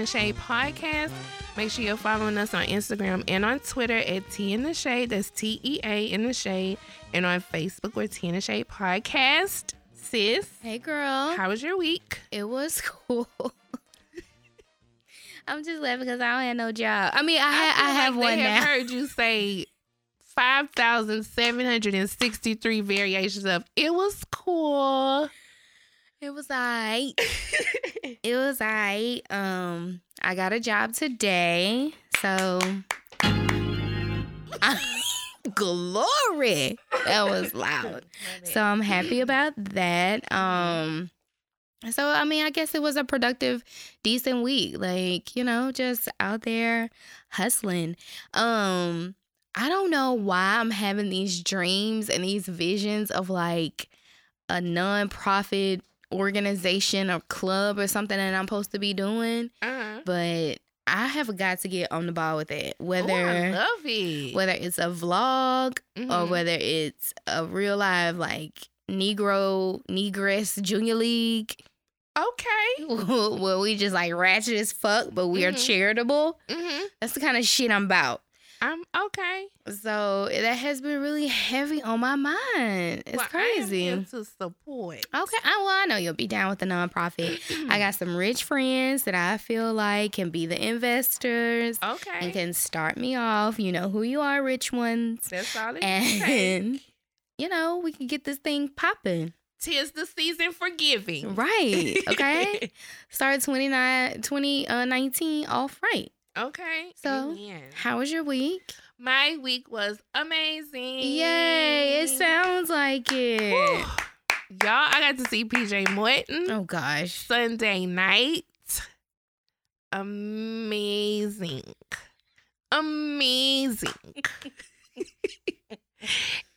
the Shade Podcast. Make sure you're following us on Instagram and on Twitter at Tea in the Shade. That's T E A in the Shade. And on Facebook, we're Tea in the Shade Podcast. Sis, hey, girl. how was your week? It was cool. I'm just laughing because I don't have no job. I mean, I, ha- feel I have like one they now. have heard you say 5,763 variations of it was cool. It was alright. it was alright. Um, I got a job today, so glory. That was loud. So I'm happy about that. Um, so I mean, I guess it was a productive, decent week. Like you know, just out there hustling. Um, I don't know why I'm having these dreams and these visions of like a non-profit organization or club or something that I'm supposed to be doing, Uh-huh. but I have got to get on the ball with it. Whether Oh, I love it. whether it's a vlog or Mhm. whether it's a real live like Negro Negress Junior League Okay. where we just like ratchet as fuck, but we are Mhm. charitable. hmm That's the kind of shit I'm about. I'm okay. So that has been really heavy on my mind. It's Well, crazy. to support. Okay, I, well, I know you'll be down with the nonprofit. I got some rich friends that I feel like can be the investors Okay. and can start me off. You know who you are, rich ones. That's all it. And, you know, we can get this thing popping. Tis the season for giving. Right. Okay. Start 29, 2019 uh, off right. Okay. So, Amen. How was your week? my week was amazing. Yay. It sounds like it. Whew. Y'all, I got to see PJ Morton Oh, gosh. Sunday night. Amazing. Amazing.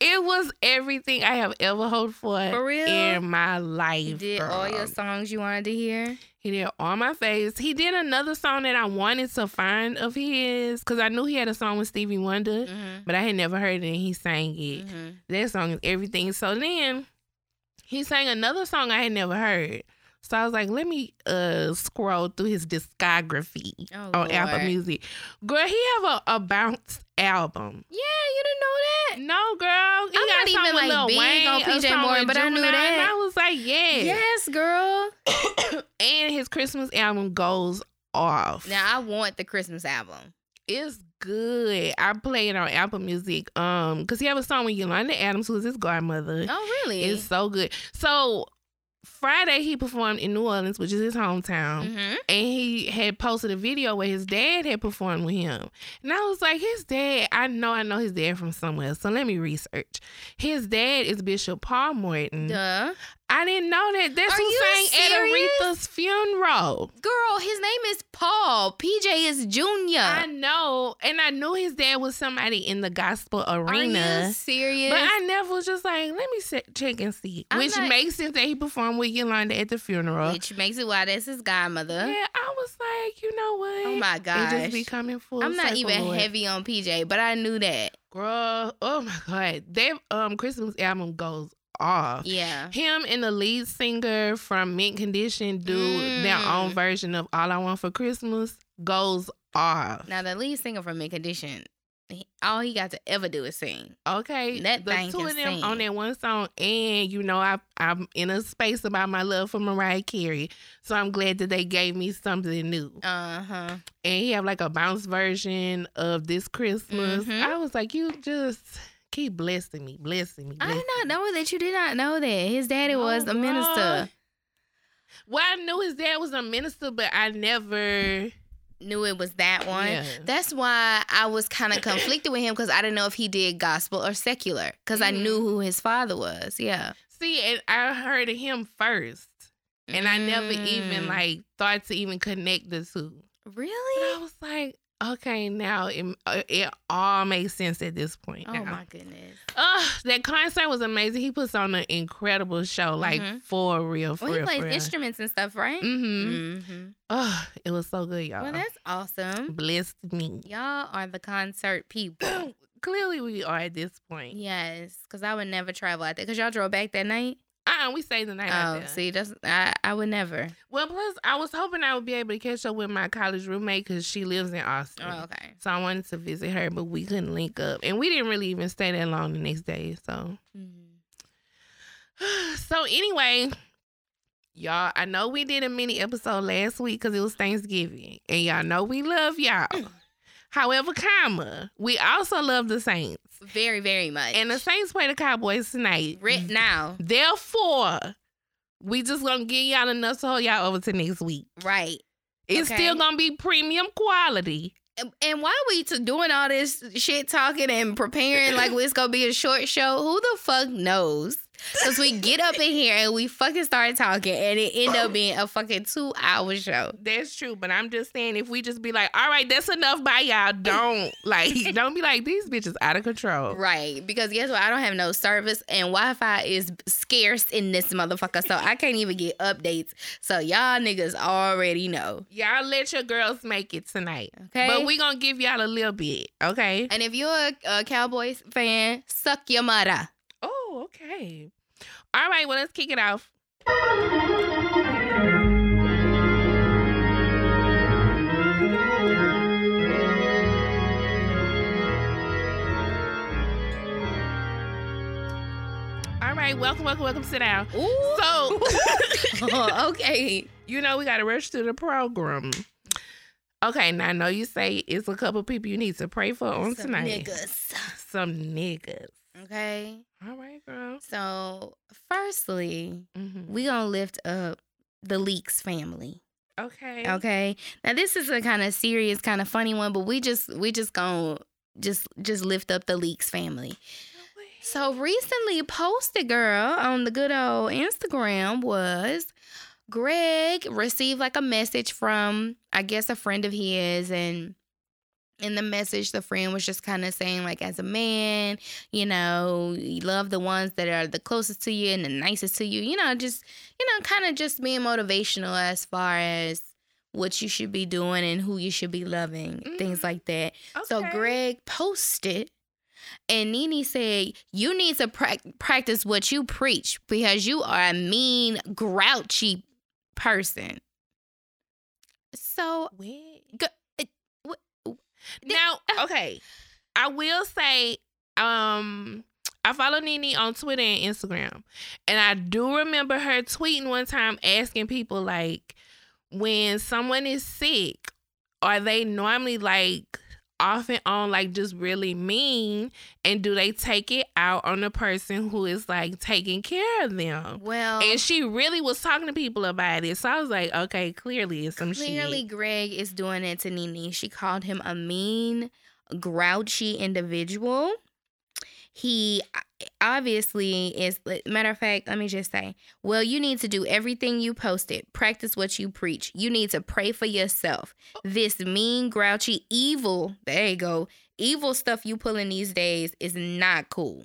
it was everything I have ever hoped for, For real? in my life. You did all your songs you wanted to hear? He did all my face. He did another song that I wanted to find of his because I knew he had a song with Stevie Wonder, Mm-hmm. but I had never heard it and he sang it. Mm-hmm. That song is everything. So then he sang another song I had never heard. So I was like, let me uh scroll through his discography Oh, on Apple Music. Girl, he have a, a bounce album. Yeah, you didn't know that? No, girl. He I'm got not a song even, with like, Lil big Wayne, on a PJ song Morton, with but I knew that. And I was like, yeah. Yes, girl. and his Christmas album goes off. Now I want the Christmas album. It's good. I play it on Apple Music. Um, because he have a song with Yolanda Adams, who's his godmother. Oh, really? It's so good. So Friday he performed in New Orleans, which is his hometown. mm-hmm. And he had posted a video where his dad had performed with him. And I was like, his dad, I know I know his dad from somewhere. So let me research. His dad is Bishop Paul Morton. Duh. I didn't know that. That's Are who sang serious? at Aretha's funeral. Girl, his name is Paul. PJ is Junior. I know. And I knew his dad was somebody in the gospel arena. Are you serious? But I never was just like, let me sit, check and see. I'm Which not- makes sense that he performed with Yolanda at the funeral. Which makes it why that's his godmother. Yeah, I was like, you know what? Oh my It gosh. just be coming full I'm not even heavy on PJ, but I knew that. Girl, oh my God. Their um Christmas album goes off. Yeah. Him and the lead singer from Mint Condition do their own Mm. version of All I Want for Christmas goes off. Now the lead singer from Mint Condition, all he got to ever do is sing. Okay, That the two of them sing. on that one song, and you know I I'm in a space about my love for Mariah Carey, so I'm glad that they gave me something new. Uh huh. And he have like a bounce version of this Christmas. Mhm. I was like, you just keep blessing me, blessing me. I did not know that you did not know that his daddy was a girl. minister. Well, I knew his dad was a minister, but I never. Knew it was that one. Yeah. That's why I was kind of conflicted with him because I didn't know if he did gospel or secular because I Mhm. knew who his father was. Yeah. See, and I heard of him first, and I never even Mm. like thought to even connect the two. But Really? I was like, okay, now it, uh, it all makes sense at this point. Oh now. my goodness. Ugh, that concert was amazing. He puts on an incredible show, like Mhm. for real, for Well, he real, plays real. instruments and stuff, right? Mm-hmm. Mm-hmm. Oh, it was so good, y'all. Well, that's awesome. Blessed me. Y'all are the concert people. Clearly, we are at this point. yes, because I would never travel out there. Because y'all drove back that night. Uh uh we stayed the night out Oh, there. see, that's I, I would never. Well, plus I was hoping I would be able to catch up with my college roommate because she lives in Austin. Oh, okay. So I wanted to visit her, but we couldn't link up, and we didn't really even stay that long the next day. So, so anyway, y'all, I know we did a mini episode last week because it was Thanksgiving, and y'all know we love y'all. However, comma, we also love the Saints, Very, very much. and the Saints play the Cowboys tonight. right now, Therefore, we just gonna give y'all enough to hold y'all over to next week. right. It's Okay. still gonna be premium quality. And- why we t- doing all this shit talking and preparing like it's gonna be a short show, who the fuck knows? Because we get up in here and we fucking start talking and it end up being a fucking two hour show. That's true, but I'm just saying if we just be like, all right, that's enough by y'all. Don't like don't be like these bitches out of control. Right. Because guess what? I don't have no service and Wi Fi is scarce in this motherfucker. So I can't even get updates. So y'all niggas already know. Y'all let your girls make it tonight. Okay. But we gonna give y'all a little bit, okay? and if you're a, a Cowboys fan, suck your mother. Oh, okay. All right, well let's kick it off. All right, welcome, welcome, welcome. Sit down. Ooh. So, okay. you know we got to rush through the program. Okay, now I know you say it's a couple people you need to pray for on tonight. Some tonight. niggas. Some niggas. Okay. All right, girl. So, firstly, hmm we gonna lift up the Leakes family. Okay. Okay. Now this is a kind of serious, kind of funny one, but we just we just gonna just just lift up the Leakes family. So recently posted girl on the good old Instagram was Greg received like a message from I guess a friend of his and in the message the friend was just kind of saying like as a man, you know, you love the ones that are the closest to you and the nicest to you, you know, just you know, kind of just being motivational as far as what you should be doing and who you should be loving, things Mhm. like that. So Greg posted, and Nene said, "You need to prac- practice what you preach because you are a mean, grouchy person." So Wait. Go- it- what- Now, okay. I will say, um, I follow Nene on Twitter and Instagram. And I do remember her tweeting one time asking people like when someone is sick, are they normally like off and on like just really mean and do they take it out on the person who is like taking care of them? well, And she really was talking to people about it. So I was like, okay, clearly it's some clearly shit. Greg is doing it to Nene. She called him a mean, grouchy individual. He obviously is matter of fact let me just say well you need to do everything you posted. Practice what you preach. You need to pray for yourself. This mean grouchy evil there you go evil stuff you pulling these days is not cool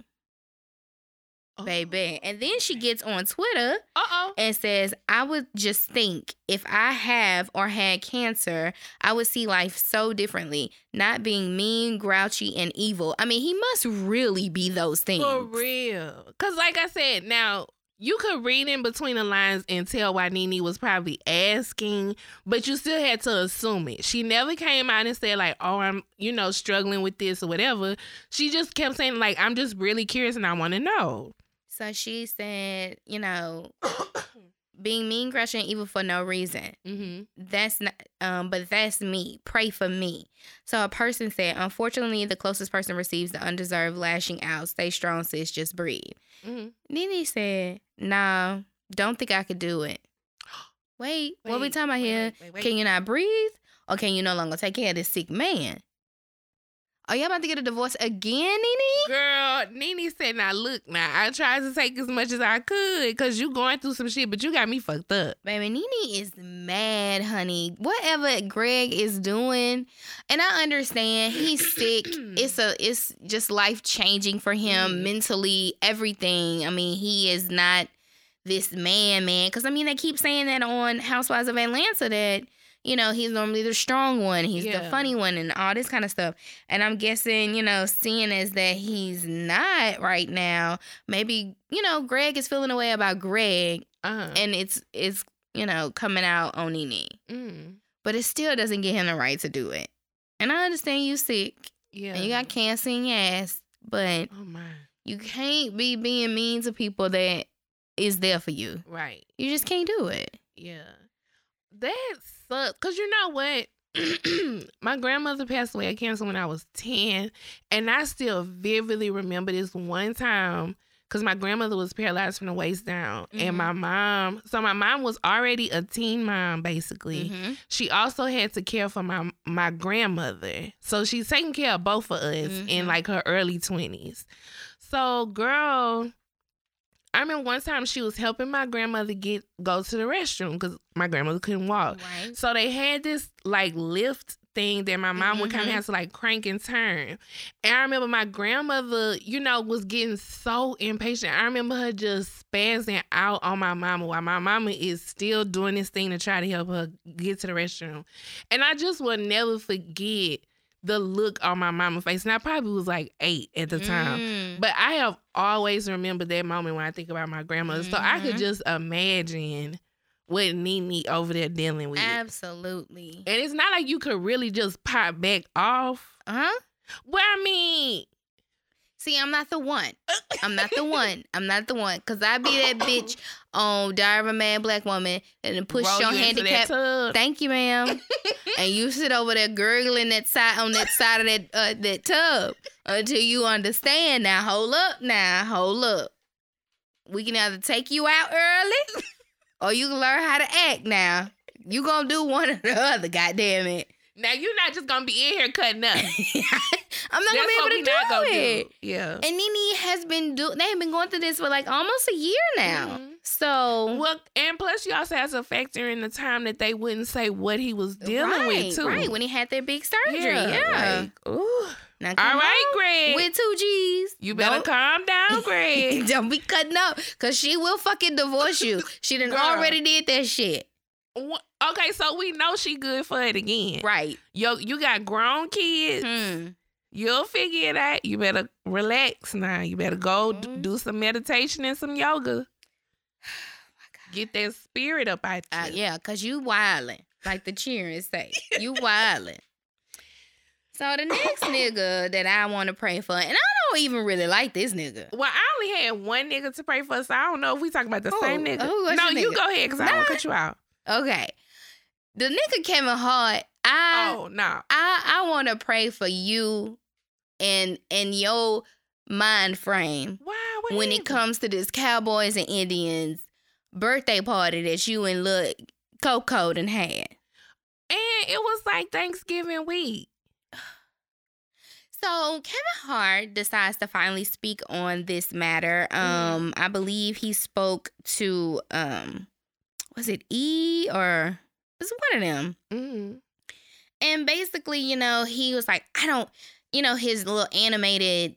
baby and then she gets on twitter Uh oh. and says, I would just think if I have or had cancer, I would see life so differently, not being mean, grouchy, and evil. I mean, he must really be those things. For real. Because, like I said, now you could read in between the lines and tell why Nene was probably asking, but you still had to assume it. She never came out and said, like, oh, I'm, you know, struggling with this or whatever. She just kept saying, like, I'm just really curious and I want to know. So she said, you know, being mean, crushing evil for no reason. mm-hmm. That's not, um, but that's me. Pray for me. So a person said, unfortunately, the closest person receives the undeserved lashing out. Stay strong, sis. Just breathe. Mm-hmm. Nene said, "Nah, don't think I could do it." Wait, what we talking about wait, here? wait, wait, wait. Can you not breathe, or can you no longer take care of this sick man? Are y'all about to get a divorce again, Nene? Girl, Nene said, now look, now I tried to take as much as I could because you going through some shit, but you got me fucked up. Baby, Nene is mad, honey. Whatever Greg is doing, and I understand he's sick. it's a, it's just life changing for him Mhm. mentally, everything. I mean, he is not this man, man. Because I mean, they keep saying that on Housewives of Atlanta that you know, he's normally the strong one, he's the funny one, and all this kind of stuff. And I'm guessing, you know, seeing as that he's not right now, maybe you know, Greg is feeling a way about Greg, Uh-huh. and it's it's you know coming out on Nene, Mm. but it still doesn't get him the right to do it. And I understand you sick Yeah. and you got cancer in your ass, but Oh my. you can't be being mean to people that is there for you. Right. You just can't do it. Yeah. That sucks. Cause you know what? My grandmother passed away of cancer when I was 10. And I still vividly remember this one time. Cause my grandmother was paralyzed from the waist down. Mhm. And my mom, so my mom was already a teen mom, basically. Mhm. She also had to care for my my grandmother. So she's taking care of both of us in Mhm. like her early 20s. So girl, I remember one time she was helping my grandmother get go to the restroom because my grandmother couldn't walk. Right. So they had this like lift thing that my mom would kind of mm-hmm. have to like crank and turn. And I remember my grandmother, you know, was getting so impatient. I remember her just spazzing out on my mama while my mama is still doing this thing to try to help her get to the restroom. And I just will never forget the look on my mama's face. And I probably was like eight at the time. Mm. But I have always remembered that moment when I think about my grandmother. So I could Mhm. just imagine what Nene over there dealing with. Absolutely. And it's not like you could really just pop back off. Huh? Well, I mean, See, I'm not the one. I'm not the one. I'm not the one. Cause I be that bitch on Diary of a Mad Black Woman and push roll your you handicap. Thank you, ma'am. and you sit over there gurgling that side on that side of that uh, that tub until you understand. Now, hold up. Now, hold up. We can either take you out early, or you can learn how to act. Now, you gonna do one or the other. Goddamn it. Now you're not just gonna be in here cutting up. I'm not gonna be able to do it. Yeah. And Nene has been do they have been going through this for like almost a year now. Mhm. So Well, and plus you also have to factor in the time that they wouldn't say what he was dealing right, with too. right when he had that big surgery. Yeah. like, ooh. now, All come right, Greg. with two G's. you better Don't- calm down, Greg. Don't be cutting up, cause she will fucking divorce you. She done Girl. already did that shit. Okay, so we know she good for it again. Right. Yo, you got grown kids. Hmm. You'll figure it out. You better relax now. You better go d- Mhm. do some meditation and some yoga. Get that spirit up out Uh, yeah, cause you wildin', like the cheering say. You wildin'. So the next nigga that I want to pray for, and I don't even really like this nigga. Well, I only had one nigga to pray for, so I don't know if we talking about the Who? same nigga. No, you nigga? go ahead because I Nah. won't cut you out. Okay, the nigga Kevin Hart, I oh no. I I want to pray for you and and your mind frame? What when it comes to this Cowboys and Indians birthday party that you and look Coco done had. And it was like Thanksgiving week. So Kevin Hart decides to finally speak on this matter. Um, I believe he spoke to um, was it E or was one of them? Mm-hmm. And basically, you know, he was like, I don't, you know, his little animated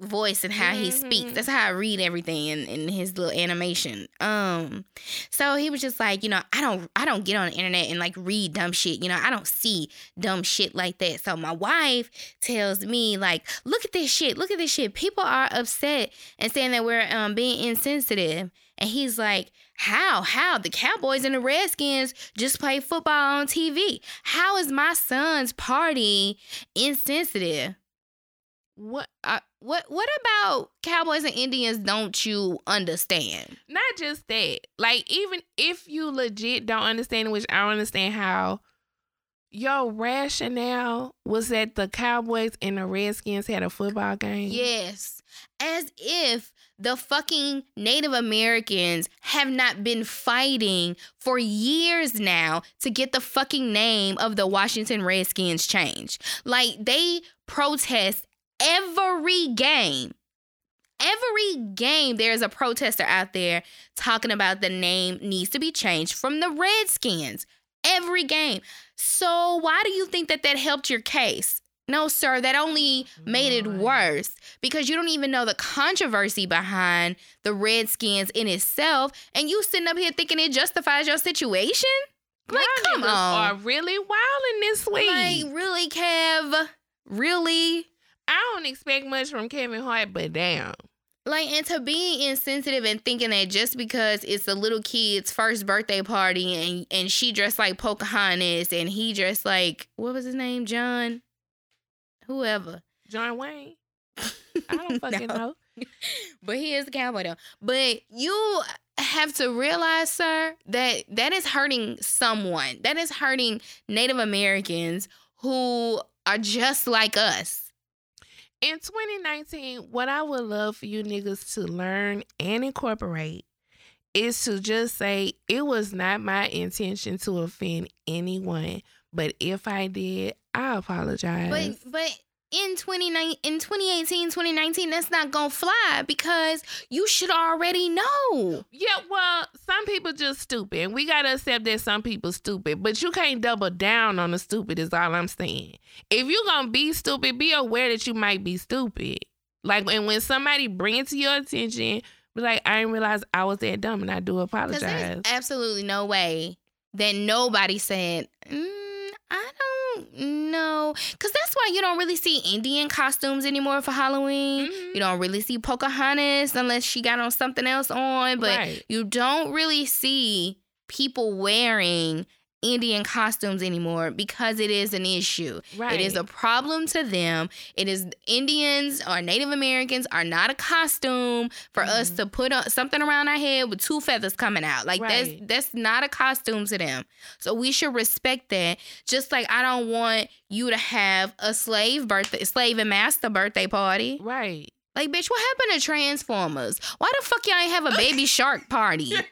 voice and how he speaks. Mhm. That's how I read everything in, in his little animation. Um, so he was just like, you know, I don't I don't get on the internet and like read dumb shit. You know, I don't see dumb shit like that. So my wife tells me, like, look at this shit, look at this shit. People are upset and saying that we're um being insensitive. And he's like, how? How? The Cowboys and the Redskins just play football on TV. How is my son's party insensitive? What? Uh, what what about Cowboys and Indians don't you understand? Not just that. Like even if you legit don't understand, which I don't understand how. Your rationale was that the Cowboys and the Redskins had a football game. Yes. As if the fucking Native Americans have not been fighting for years now to get the fucking name of the Washington Redskins changed. Like they protest every game. Every game, there's a protester out there talking about the name needs to be changed from the Redskins. Every game. So, why do you think that that helped your case? No, sir, that only made it worse because you don't even know the controversy behind the Redskins in itself. And you sitting up here thinking it justifies your situation? Like, Y'all come on. are really wilding this week. Like, really, Kev? Really? I don't expect much from Kevin Hart, but damn. Like, and to be insensitive and thinking that just because it's a little kid's first birthday party and and she dressed like Pocahontas and he dressed like what was his name, John, whoever. John Wayne. I don't fucking No. know. But he is a cowboy though. But you have to realize, sir, that that is hurting someone. That is hurting Native Americans who are just like us. In 2019, what I would love for you niggas to learn and incorporate is to just say, it was not my intention to offend anyone. But if I did, I apologize. But but in 29 in 2018, 2019, that's not gonna fly because you should already know. Yeah, well, some people just stupid. And we gotta accept that some people stupid. But you can't double down on the stupid is all I'm saying. If you gonna be stupid, be aware that you might be stupid. Like and when somebody bring it to your attention, be like, I didn't realize I was that dumb and I do Because there's apologize. absolutely no way that nobody said, mm, don't. Because that's why you don't really see Indian costumes anymore for Halloween. Mhm. You don't really see Pocahontas unless she got on something else on. But Right. you don't really see people wearing Indian costumes anymore because it is an issue. Right. It is a problem to them. It is Indians or Native Americans are not a costume for us Mhm. to put on something around our head with two feathers coming out. Like Right. that's that's not a costume to them. So we should respect that. Just like I don't want you to have a slave birthday, slave and master birthday party. Right. Like, bitch, what happened to Transformers? Why the fuck y'all ain't have a baby shark party?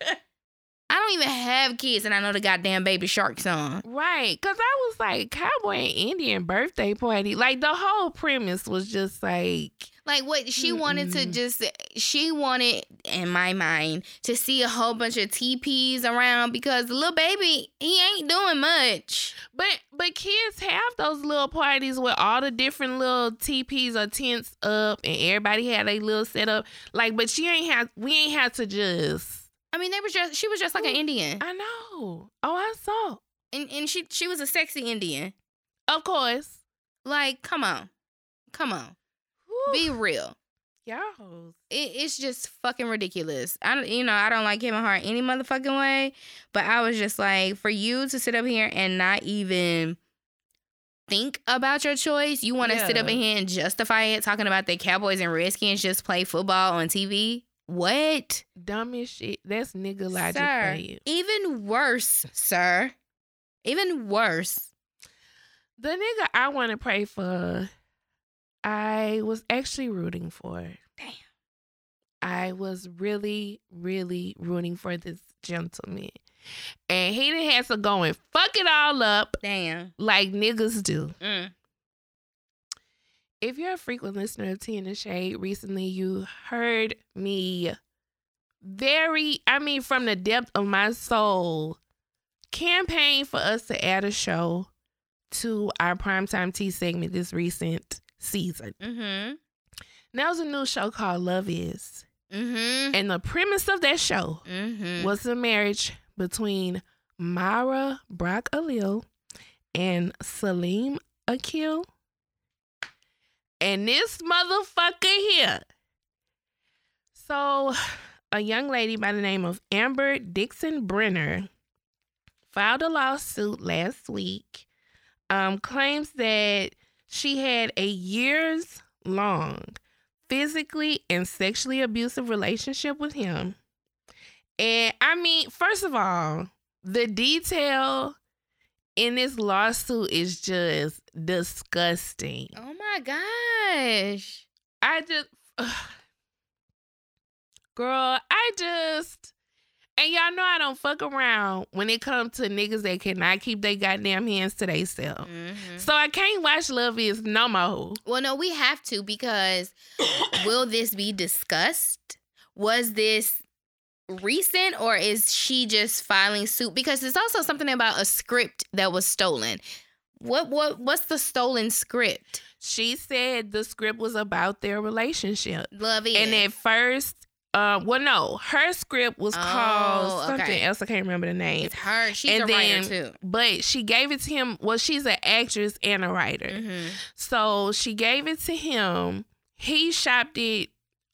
I don't even have kids, and I know the goddamn baby shark song. Right. Cause I was like, cowboy and Indian birthday party. Like the whole premise was just like Like what she wanted to just she wanted in my mind to see a whole bunch of TPs around because the little baby he ain't doing much. But but kids have those little parties with all the different little teepees or tents up, and everybody had a little setup. Like, but she ain't have we ain't had to just. I mean, they was just she was just like an Indian, I know. Oh, I saw. and and she she was a sexy Indian. Of course. Like, come on, come on, Whew. be real. y'all. It, it's just fucking ridiculous. I don't, you know, I don't like Kevin Hart any motherfucking way, but I was just like, for you to sit up here and not even think about your choice, you want to sit up in here and justify it, talking about the Cowboys and Redskins just play football on TV. What, Dumb as shit. That's nigga logic sir? for you. Even worse, sir. Even worse. The nigga I want to pray for, I was actually rooting for. Damn. I was really, really rooting for this gentleman. And he didn't have to go and fuck it all up Damn. like niggas do. Mm. If you're a frequent listener of Tea in the Shade, recently you heard me very, I mean, from the depth of my soul, campaign for us to add a show to our primetime tea segment this recent season. Mm-hmm. Now there's a new show called Love Is. Mm-hmm. And the premise of that show Mm-hmm. was the marriage between Mara Brock Akil and Salim Akil. And this motherfucker here. So, a young lady by the name of Amber Dixon Brenner filed a lawsuit last week, um, claims that she had a years long physically and sexually abusive relationship with him. And I mean, first of all, the detail in this lawsuit is just disgusting. Oh my gosh. I just, girl, I just, and y'all know I don't fuck around when it comes to niggas that cannot keep their goddamn hands to themselves. Mm-hmm. So I can't watch Love Is no more. Well, no, we have to because will this be discussed? Was this recent or is she just filing suit? Because there's also something about a script that was stolen. What what what's the stolen script? She said the script was about their relationship. Love it. And at first, Uh, well, no, her script was called Oh, something okay. else. I can't remember the name. It's her. She's And a then- writer too. But she gave it to him. Well, she's an actress and a writer. Mm-hmm. So she gave it to him. He shopped it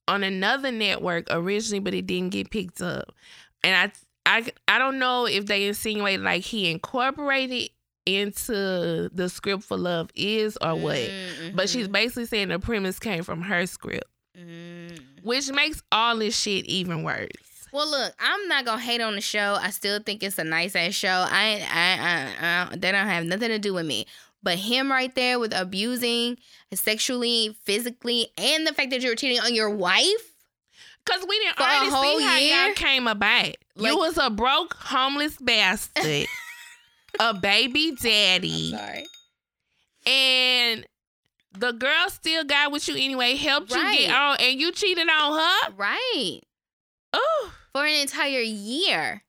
on another network originally, but it didn't get picked up. And I, I, I don't know if they insinuated like he incorporated into the script for Love Is or what. Mm-hmm. But she's basically saying the premise came from her script, Mm. which makes all this shit even worse. Well, look, I'm not gonna hate on the show. I still think it's a nice ass show. I, I, I, I, that don't have nothing to do with me. But him right there with abusing sexually, physically, and the fact that you're cheating on your wife. Cause we didn't already see how year? y'all came about. Like- you was a broke homeless bastard, a baby daddy, Sorry. and the girl still got with you anyway. Helped you get on, and you cheated on her. Right. Oh, For an entire year.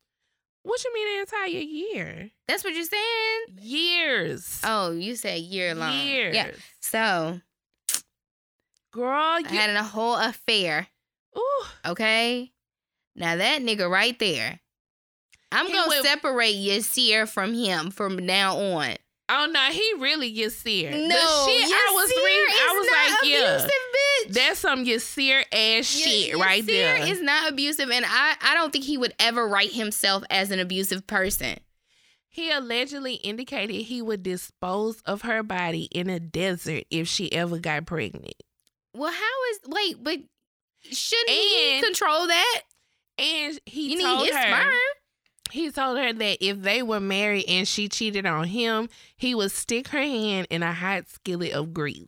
what you mean an entire year? That's what you're saying. Years. Oh, you said year long. Years. Yeah. So Girl, I you. had a whole affair. ooh. Okay. Now that nigga right there. I'm He gonna went- separate Yasir from him from now on. Oh no, he really Yasir. No, the shit I was reading, I was not like, yeah, abusive, bitch. that's some Yasir ass Y- shit right there. Yasir is not abusive, and I I don't think he would ever write himself as an abusive person. He allegedly indicated he would dispose of her body in a desert if she ever got pregnant. Well, how is wait, but shouldn't he control that? And he You told her sperm. he told her that if they were married and she cheated on him, he would stick her hand in a hot skillet of grease.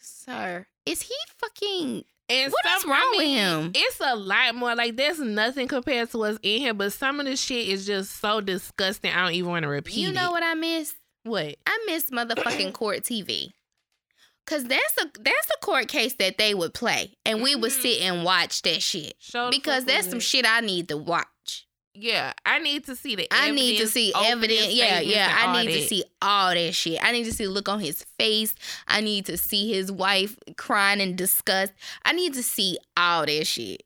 Sir, is he fucking? And What is some- I wrong with mean, him? It's a lot more. Like there's nothing compared to what's in here, but some of the shit is just so disgusting. I don't even want to repeat You know it. what I miss? What? I miss motherfucking court TV. Cause that's a that's a court case that they would play, and we would Mhm. sit and watch that shit. Show Because that's some shit I need to watch. Yeah, I need to see the. I need to see evidence. Yeah, yeah. I need to see all that shit. I need to see the look on his face. I need to see his wife crying in disgust. I need to see all that shit.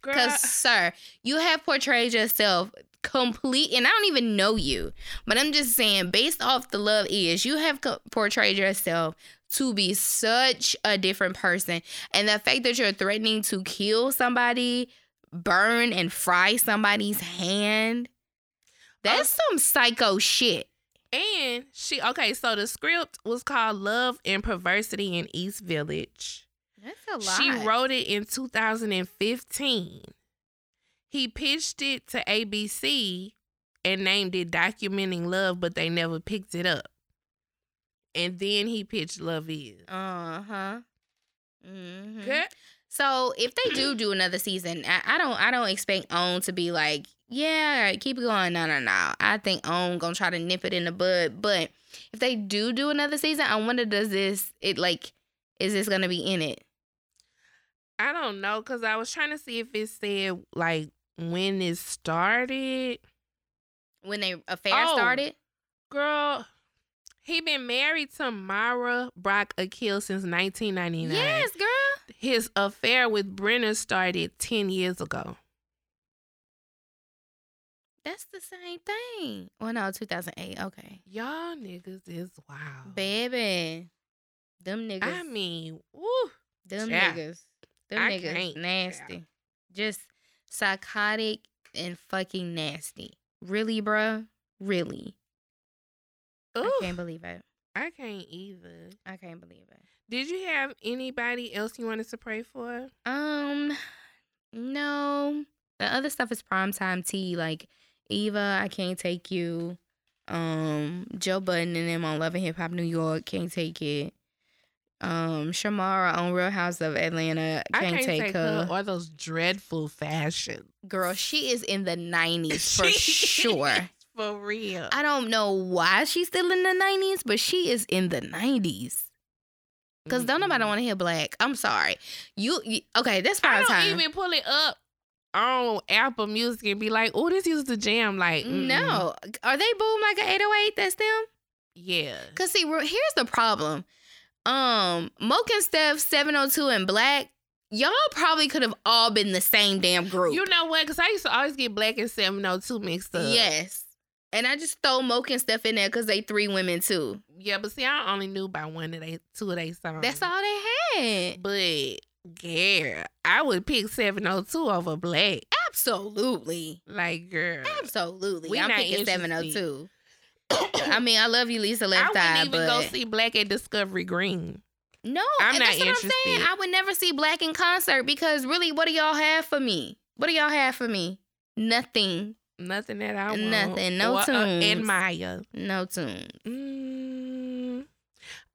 Cause, sir, you have portrayed yourself complete, and I don't even know you, but I'm just saying, based off the love is, you have co- portrayed yourself to be such a different person, and the fact that you're threatening to kill somebody, burn and fry somebody's hand, that's some psycho shit. and she okay. So the script was called "Love and Perversity in East Village." That's a lot. She wrote it in 2015. He pitched it to ABC and named it Documenting Love, but they never picked it up. And then he pitched Love Is. Uh huh. hmm Girl, So if they do do another season, I, I don't I don't expect OWN to be like, yeah, keep it going. No, no, no. I think OWN gonna try to nip it in the bud. But if they do do another season, I wonder does this it like is this gonna be in it? I don't know because I was trying to see if it said like when it started. When they affair Oh. started? Girl, he been married to Mara Brock Akil since 1999. Yes, girl. His affair with Brenner started 10 years ago. That's the same thing. Well, no, 2008. Okay. Y'all niggas is wild. Baby. Them niggas. I mean, woo. Them Yeah. niggas. Them I niggas nasty. Just psychotic and fucking nasty. Really, bruh? Really? I can't believe it. I can't either. I can't believe it. Did you have anybody else you wanted to pray for? Um, no. The other stuff is primetime tea. Like Eva, I can't take you. Um, Joe Budden and them on Love and Hip Hop New York can't take it. Um, Shamari on Real House of Atlanta can't, can't take, her. or those dreadful fashions. Girl, she is in the nineties for sure. For real. I don't know why she's still in the nineties, but she is in the nineties. Cause don't nobody want to hear Blaque. I'm sorry. You, you okay? That's I prime don't time. even pull it up on Apple Music and be like, "Oh, this used to jam." Like, mm-mm. No, are they boom like an 808? That's them. yeah, Cause see, here's the problem. Um, Mokenstef 702 and Blaque. y'all probably could have all been the same damn group. You know what? Because I used to always get Blaque and 702 mixed up. yes. And I just throw Mokenstef in there because they three women too. Yeah, but see, I only knew about one of they, two of they songs. That's all they had. But girl, I would pick 702 over Blaque. Absolutely. Like, girl. Absolutely. We I'm not picking interested. 702. I mean, I love you, Lisa I Left wouldn't even but go see Blaque at Discovery Green. no, I'm not that's what I'm saying. interested. I would never see Blaque in concert because really, what do y'all have for me? What do y'all have for me? Nothing. Nothing that I want. Nothing. No or, uh, tunes. admire. No tunes. Mm,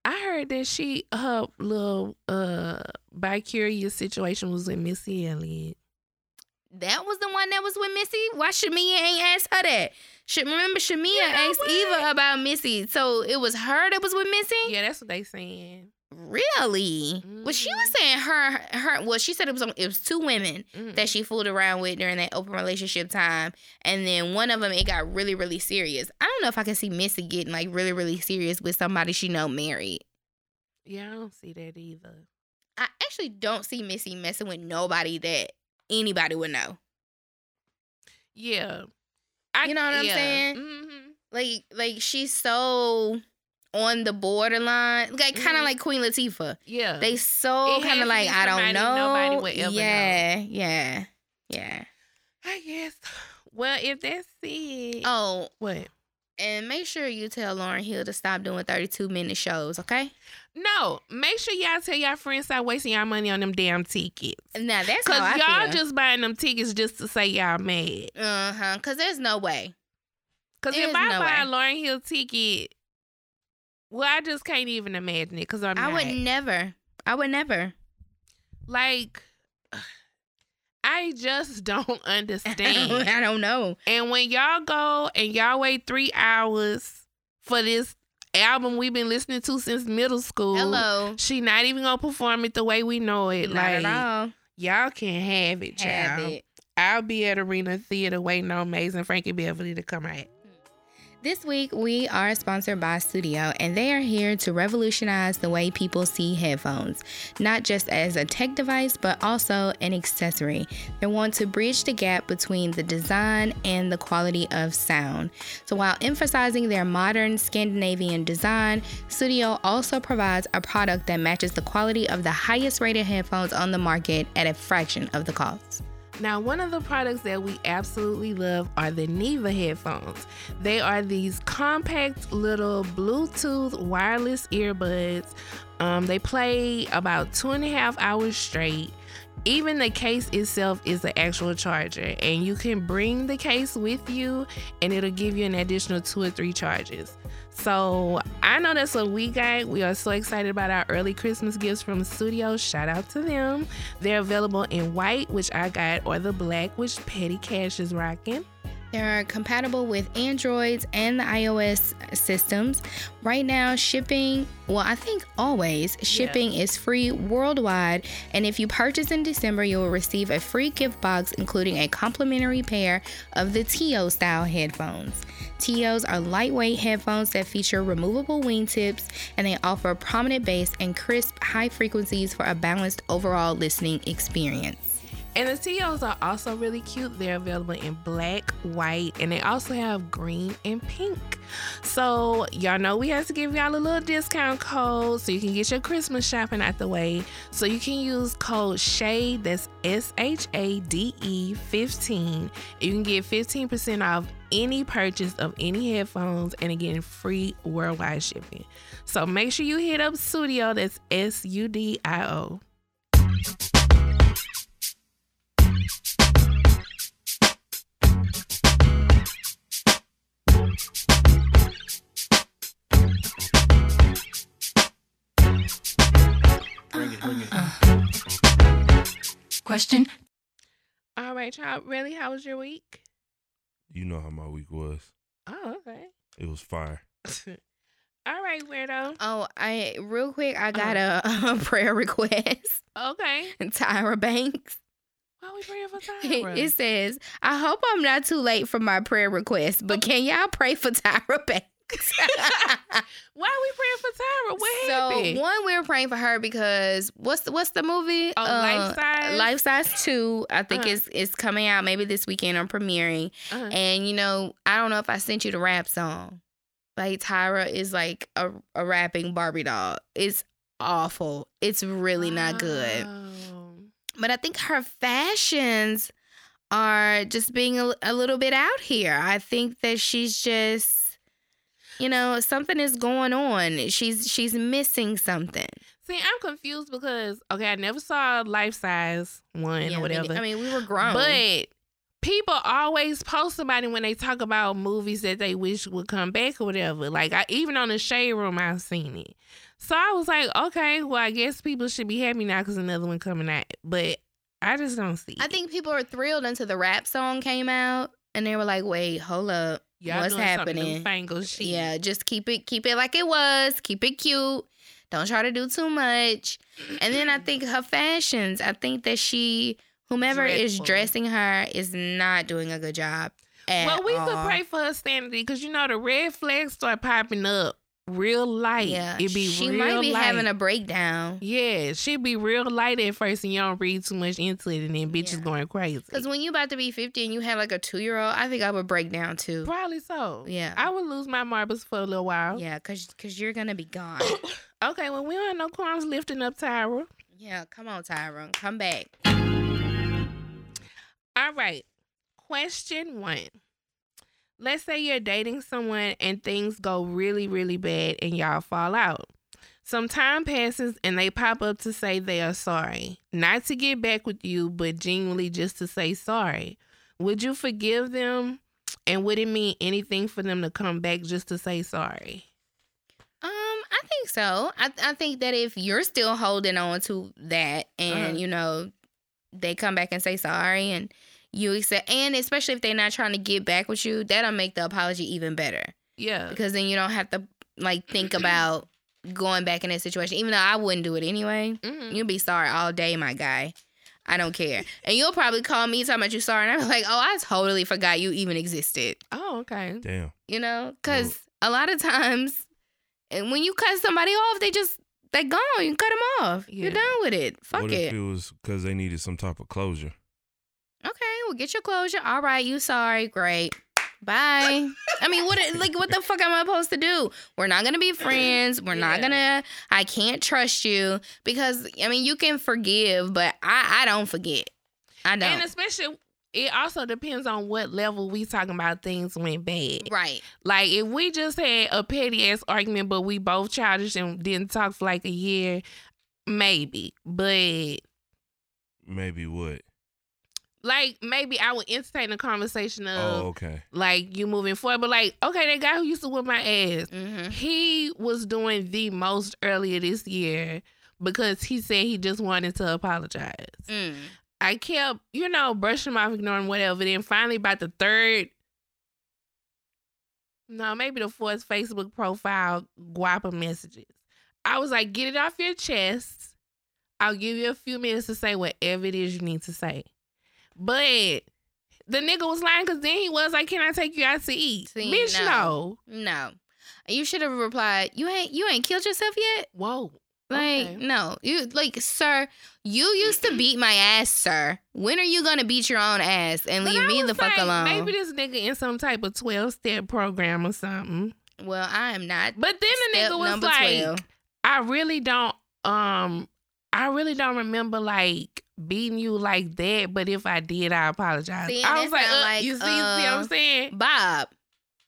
I heard that she her little uh bi-curious situation was with Missy Elliott. That was the one that was with Missy. Why Shamia ain't asked her that? Should remember Shamia You know asked what? Eva about Missy, so it was her that was with Missy. Yeah, that's what they saying. Really? Well, she was Mhm. saying her her. Well, she said it was it was two women Mm. that she fooled around with during that open relationship time, and then one of them it got really really serious. I don't know if I can see Missy getting like really really serious with somebody she know married. Yeah, I don't see that either. I actually don't see Missy messing with nobody that anybody would know. Yeah. I, You know what I'm yeah. saying? Mhm. Like like she's so on the borderline, like kind of Mhm. like Queen Latifah. Yeah. They so kind of like I don't know. nobody would ever know. yeah, yeah, yeah. I guess. Well, if that's it. Oh, What? and make sure you tell Lauryn Hill to stop doing 32 minute shows, okay? No, make sure y'all tell y'all friends stop wasting y'all money on them damn tickets. Now that's Cause how I y'all feel. just buying them tickets just to say y'all mad. uh huh. Cause there's no way. Cause if I no buy way. a Lauryn Hill ticket, well, I just can't even imagine it. Cause I'm I not. would never. I would never. like. I just don't understand. I don't know. and when y'all go and y'all wait three hours for this album we've been listening to since middle school, Hello. she not even gonna perform it the way we know it. Not like at all. y'all can have it, Have child. it. I'll be at Arena Theater waiting on Maze and Frankie Beverly to come out. This week, we are sponsored by Sudio, and they are here to revolutionize the way people see headphones, not just as a tech device, but also an accessory. They want to bridge the gap between the design and the quality of sound. So, while emphasizing their modern Scandinavian design, Sudio also provides a product that matches the quality of the highest rated headphones on the market at a fraction of the cost. Now, one of the products that we absolutely love are the Nivå headphones. They are these compact little Bluetooth wireless earbuds. Um, they play about two and a half hours straight. Even the case itself is the actual charger, and you can bring the case with you, and it'll give you an additional two or three charges. So I know that's what we got. We are so excited about our early Christmas gifts from Sudio. Shout out to them. They're available in white, which I got, or the black, which Petty Cash is rocking. They're compatible with Androids and the iOS systems. Right now, shipping, well, I think always, shipping is free worldwide. And if you purchase in December, you will receive a free gift box, including a complimentary pair of the TO style headphones. TOs are lightweight headphones that feature removable wingtips and they offer prominent bass and crisp high frequencies for a balanced overall listening experience. And the TOs are also really cute. They're available in black, white, and they also have green and pink. So, y'all know we have to give y'all a little discount code so you can get your Christmas shopping out the way. So, you can use code SHADE, that's S H A D E 15. You can get 15% off any purchase of any headphones and again, free worldwide shipping. So, make sure you hit up Sudio, that's S Question. All right, y'all. Really, how was your week? You know how my week was. Oh, okay. It was fire. All right, weirdo. Oh, I real quick, I got uh-huh. a, a prayer request. Okay. Tyra Banks. Why we praying for Tyra? It says, I hope I'm not too late for my prayer request, but oh. can y'all pray for Tyra Banks? Why are we praying for Tyra? What so happened? one, we were praying for her because what's the, what's the movie? Oh, Life Size? Life Size Two. I think Uh-huh. it's it's coming out maybe this weekend or premiering. Uh-huh. And you know, I don't know if I sent you the rap song. Like Tyra is like a, a rapping Barbie doll. It's awful. It's really not good. Oh. But I think her fashions are just being a, a little bit out here. I think that she's just, you know, something is going on. She's she's missing something. See, I'm confused because okay, I never saw Life Size one Yeah, or whatever. I mean, we were grown. But people always post about it when they talk about movies that they wish would come back or whatever. Like I even on the shade room I've seen it. So I was like, okay, well I guess people should be happy now because another one coming out. But I just don't see. I it. think people are thrilled until the rap song came out, and they were like, "Wait, hold up, Y'all what's happening?" Yeah, just keep it keep it like it was. Keep it cute. Don't try to do too much. And then I think her fashions. I think that she, whomever is dressing her, is not doing a good job. Well, we could pray for her sanity because you know the red flags start popping up real light. Yeah, it be she might be light. having a breakdown. Yeah, she be real light at first, and you don't read too much into it, and then bitches Yeah. going crazy. Because when you about to be fifty and you have like a two year old, I think I would break down too. Probably so. Yeah. I would lose my marbles for a little while. Yeah, cause cause you're gonna be gone. Okay, well, we don't have no qualms lifting up Tyra. yeah, come on, Tyrone, come back. All right. Question one. Let's say you're dating someone and things go really, really bad and y'all fall out. Some time passes and they pop up to say they are sorry. Not to get back with you, but genuinely just to say sorry. Would you forgive them? And would it mean anything for them to come back just to say sorry? Um, I think so. I I think that if you're still holding on to that, and Uh-huh. you know, they come back and say sorry, and you accept, and especially if they're not trying to get back with you, that'll make the apology even better Yeah. because then you don't have to like think about going back in that situation. Even though I wouldn't do it anyway, Mhm. you'll be sorry all day, my guy. I don't care, and you'll probably call me talking about you sorry, and I'm like, oh, I totally forgot you even existed Oh, okay. Damn. you know because a lot of times and when you cut somebody off they just they gone you cut them off you're done with it fuck it. what it if it was because they needed some type of closure? Okay well get your closure. All right you sorry. Great. Bye. I mean what like what the fuck am i supposed to do? We're not gonna be friends. We're not gonna i can't trust you because i mean you can forgive but i i don't forget. I don't. And especially, it also depends on what level we talking about things went bad. right. Like if we just had a petty ass argument, but we both childish and didn't talk for like a year, maybe. But Maybe what? Like maybe I would entertain a conversation of oh, okay. like you moving forward. But like, okay, that guy who used to whip my ass, mm-hmm. he was doing the most earlier this year because he said he just wanted to apologize. mm. I kept, you know, brushing him off, ignoring whatever. Then finally, about the third, no, maybe the fourth Facebook profile, guapa messages. I was like, get it off your chest. I'll give you a few minutes to say whatever it is you need to say. But the nigga was lying because then he was like, can I take you out to eat? See, Bitch, no. no. no you should have replied you ain't you ain't killed yourself yet Whoa. Like, Okay. no. You like, sir, you used to beat my ass, sir. When are you gonna beat your own ass and But leave me the fuck like, alone? Maybe this nigga in some type of 12 step program or something. well, I am not. But then the nigga was like, 12. I really don't um I really don't remember like beating you like that, but if I did, I apologize. See, I was like, uh, like, you see, see what uh, I'm saying? Bob,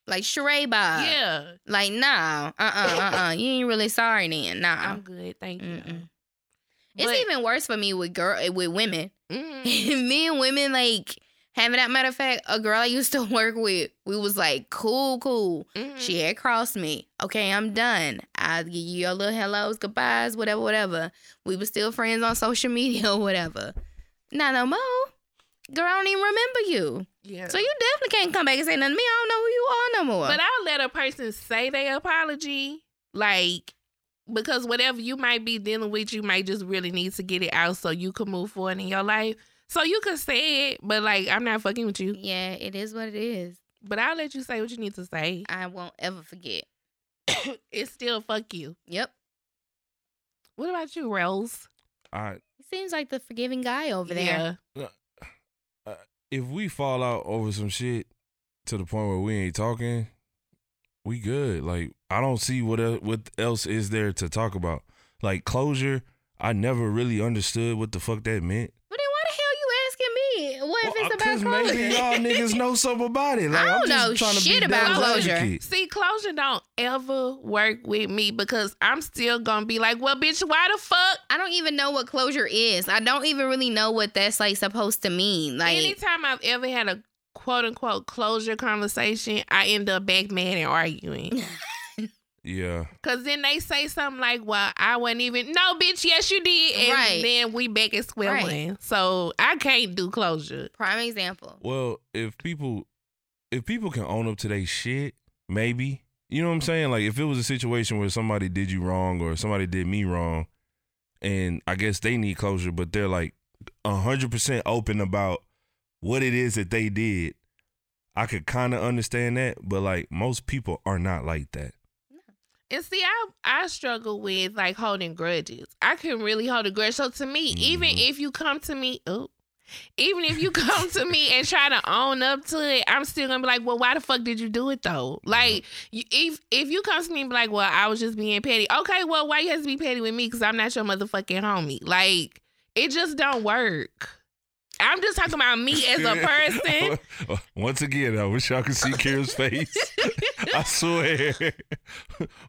like Sheree Bob. yeah. Like, nah, uh, uh, uh, uh. You ain't really sorry then. Nah. I'm good, thank you. Mm-mm. It's But- even worse for me with girl with women. Mhm. me and women like having that matter of fact, a girl I used to work with, we was like cool, cool. Mhm. She had crossed me. Okay, I'm done. I'll give you your little hellos, goodbyes, whatever, whatever. We were still friends on social media or whatever. Not no more. Girl, I don't even remember you. yeah. So you definitely can't come back and say nothing to me. I don't know who you are no more. But I'll let a person say their apology, like because whatever you might be dealing with, you might just really need to get it out so you can move forward in your life. So you can say it, but like I'm not fucking with you. yeah, it is what it is. But I'll let you say what you need to say. I won't ever forget. it's still fuck you. Yep. What about you, Rose? I He seems like the forgiving guy over there. Yeah. Uh, if we fall out over some shit to the point where we ain't talking, we good. Like I don't see what el- what else is there to talk about. Like closure, I never really understood what the fuck that meant. But then why the hell you asking me? What if Well, it's about 'cause closure? maybe y'all niggas know something about it. Like, I I'm don't just know trying to shit be about devil's closure. advocate. See, closure don't ever work with me because I'm still gonna be like, well, bitch, why the fuck? I don't even know what closure is. I don't even really know what that's like supposed to mean. Like Anytime I've ever had a quote unquote closure conversation, I end up back mad and arguing. Yeah, Cause then they say something like, "Well, I wasn't even." No, bitch. Yes, you did. And Right. then we back at square Right. one. So I can't do closure. prime example. Well, if people if people can own up to their shit, maybe. You know what I'm saying? Like if it was a situation where somebody did you wrong or somebody did me wrong and I guess they need closure, but they're like hundred percent open about what it is that they did. I could kind of understand that, but like most people are not like that. And see, I I struggle with like holding grudges. I can really hold a grudge. So to me, even Mhm. if you come to me, oh, even if you come to me and try to own up to it, I'm still gonna be like, well, why the fuck did you do it though? Like, you, if if you come to me and be like, well, I was just being petty. Okay, well, why you have to be petty with me? Because I'm not your motherfucking homie. Like, it just don't work. I'm just talking about me as a person. Once again, I wish y'all could see Kira's face. I swear.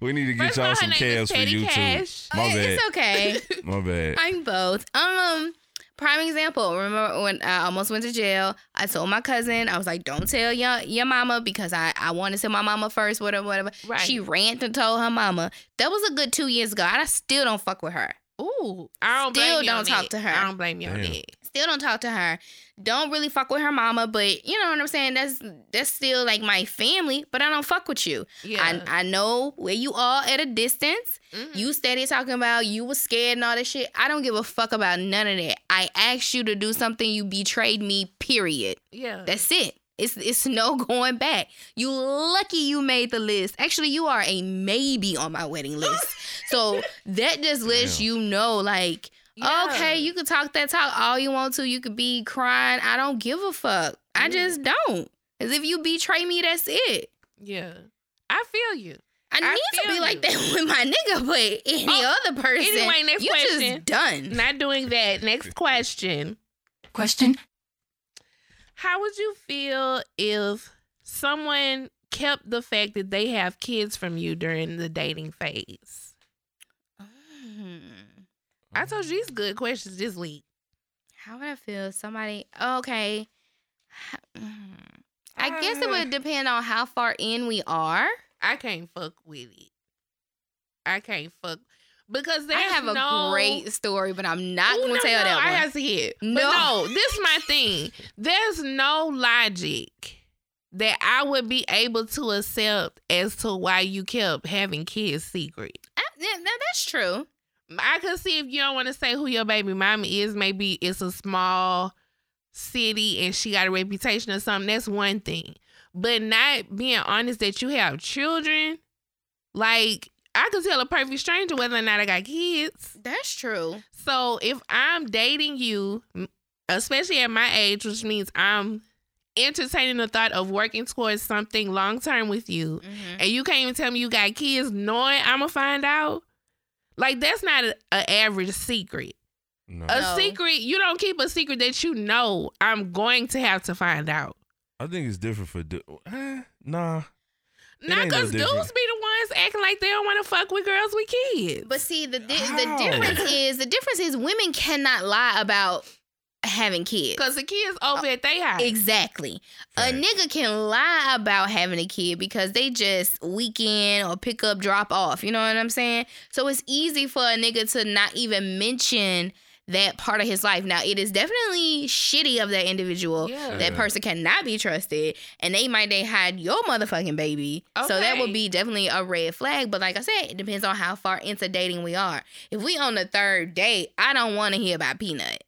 we need to get First of all, y'all some name calves for Petty YouTube. Cash. My Uh, bad. It's okay. My bad. I'm both. Um, prime example. Remember when I almost went to jail? I told my cousin, I was like, "Don't tell your your mama because I I want to tell my mama first, whatever, whatever." Right. She ran and told her mama. That was a good two years ago. I still don't fuck with her. Ooh, I don't Still blame you on don't talk that. to her. I don't blame you on Damn. that. Still don't talk to her. Don't really fuck with her mama, but you know what I'm saying. That's that's still like my family, but I don't fuck with you. Yeah. I I know where you are at a distance. Mhm. You steady talking about you was scared and all that shit. I don't give a fuck about none of that. I asked you to do something. You betrayed me. Period. yeah. That's it. It's it's no going back. You lucky you made the list. Actually, you are a maybe on my wedding list. so that just lets Damn. you know, like, Yeah. okay, you can talk that talk all you want to. You could be crying. I don't give a fuck. I just don't. Cause if you betray me, that's it. Yeah. I feel you. I, I need to feel be like that with my nigga, but any Oh, other person, anyway, next you question. just done. Not doing that. Next question. Question. How would you feel if someone kept the fact that they have kids from you during the dating phase? I told you these good questions this week. How would I feel? if Somebody okay. Mm. I guess it Uh. would depend on how far in we are. I can't fuck with it. I can't fuck because I have a no, great story, but I'm not Ooh, gonna no, tell no, that I one. have to hear. No. no, this is my thing. There's no logic that I would be able to accept as to why you kept having kids secret. I- yeah, that's true. I could see if you don't want to say who your baby mama is, maybe it's a small city and she got a reputation or something. That's one thing. But not being honest that you have children, like I could tell a perfect stranger whether or not I got kids. That's true. So if I'm dating you, especially at my age, which means I'm entertaining the thought of working towards something long term with you, Mhm. and you can't even tell me you got kids, knowing I'm gonna find out. Like that's not a, a average secret. No. A No. secret you don't keep a secret that you know I'm going to have to find out. I think it's different for du- eh, nah. It Not ain't no because dudes be the ones acting like they don't want to fuck with girls with kids. But see, the di- the difference is the difference is women cannot lie about having kids. because the kids over oh, at they house. Exactly. A nigga can lie about having a kid because they just weekend or pick up, drop off. You know what I'm saying? So it's easy for a nigga to not even mention that part of his life. Now, it is definitely shitty of that individual. Yeah. That Yeah. person cannot be trusted, and they might they hide your motherfucking baby. Okay. So that would be definitely a red flag. But like I said, it depends on how far into dating we are. If we on the third date, I don't want to hear about peanut.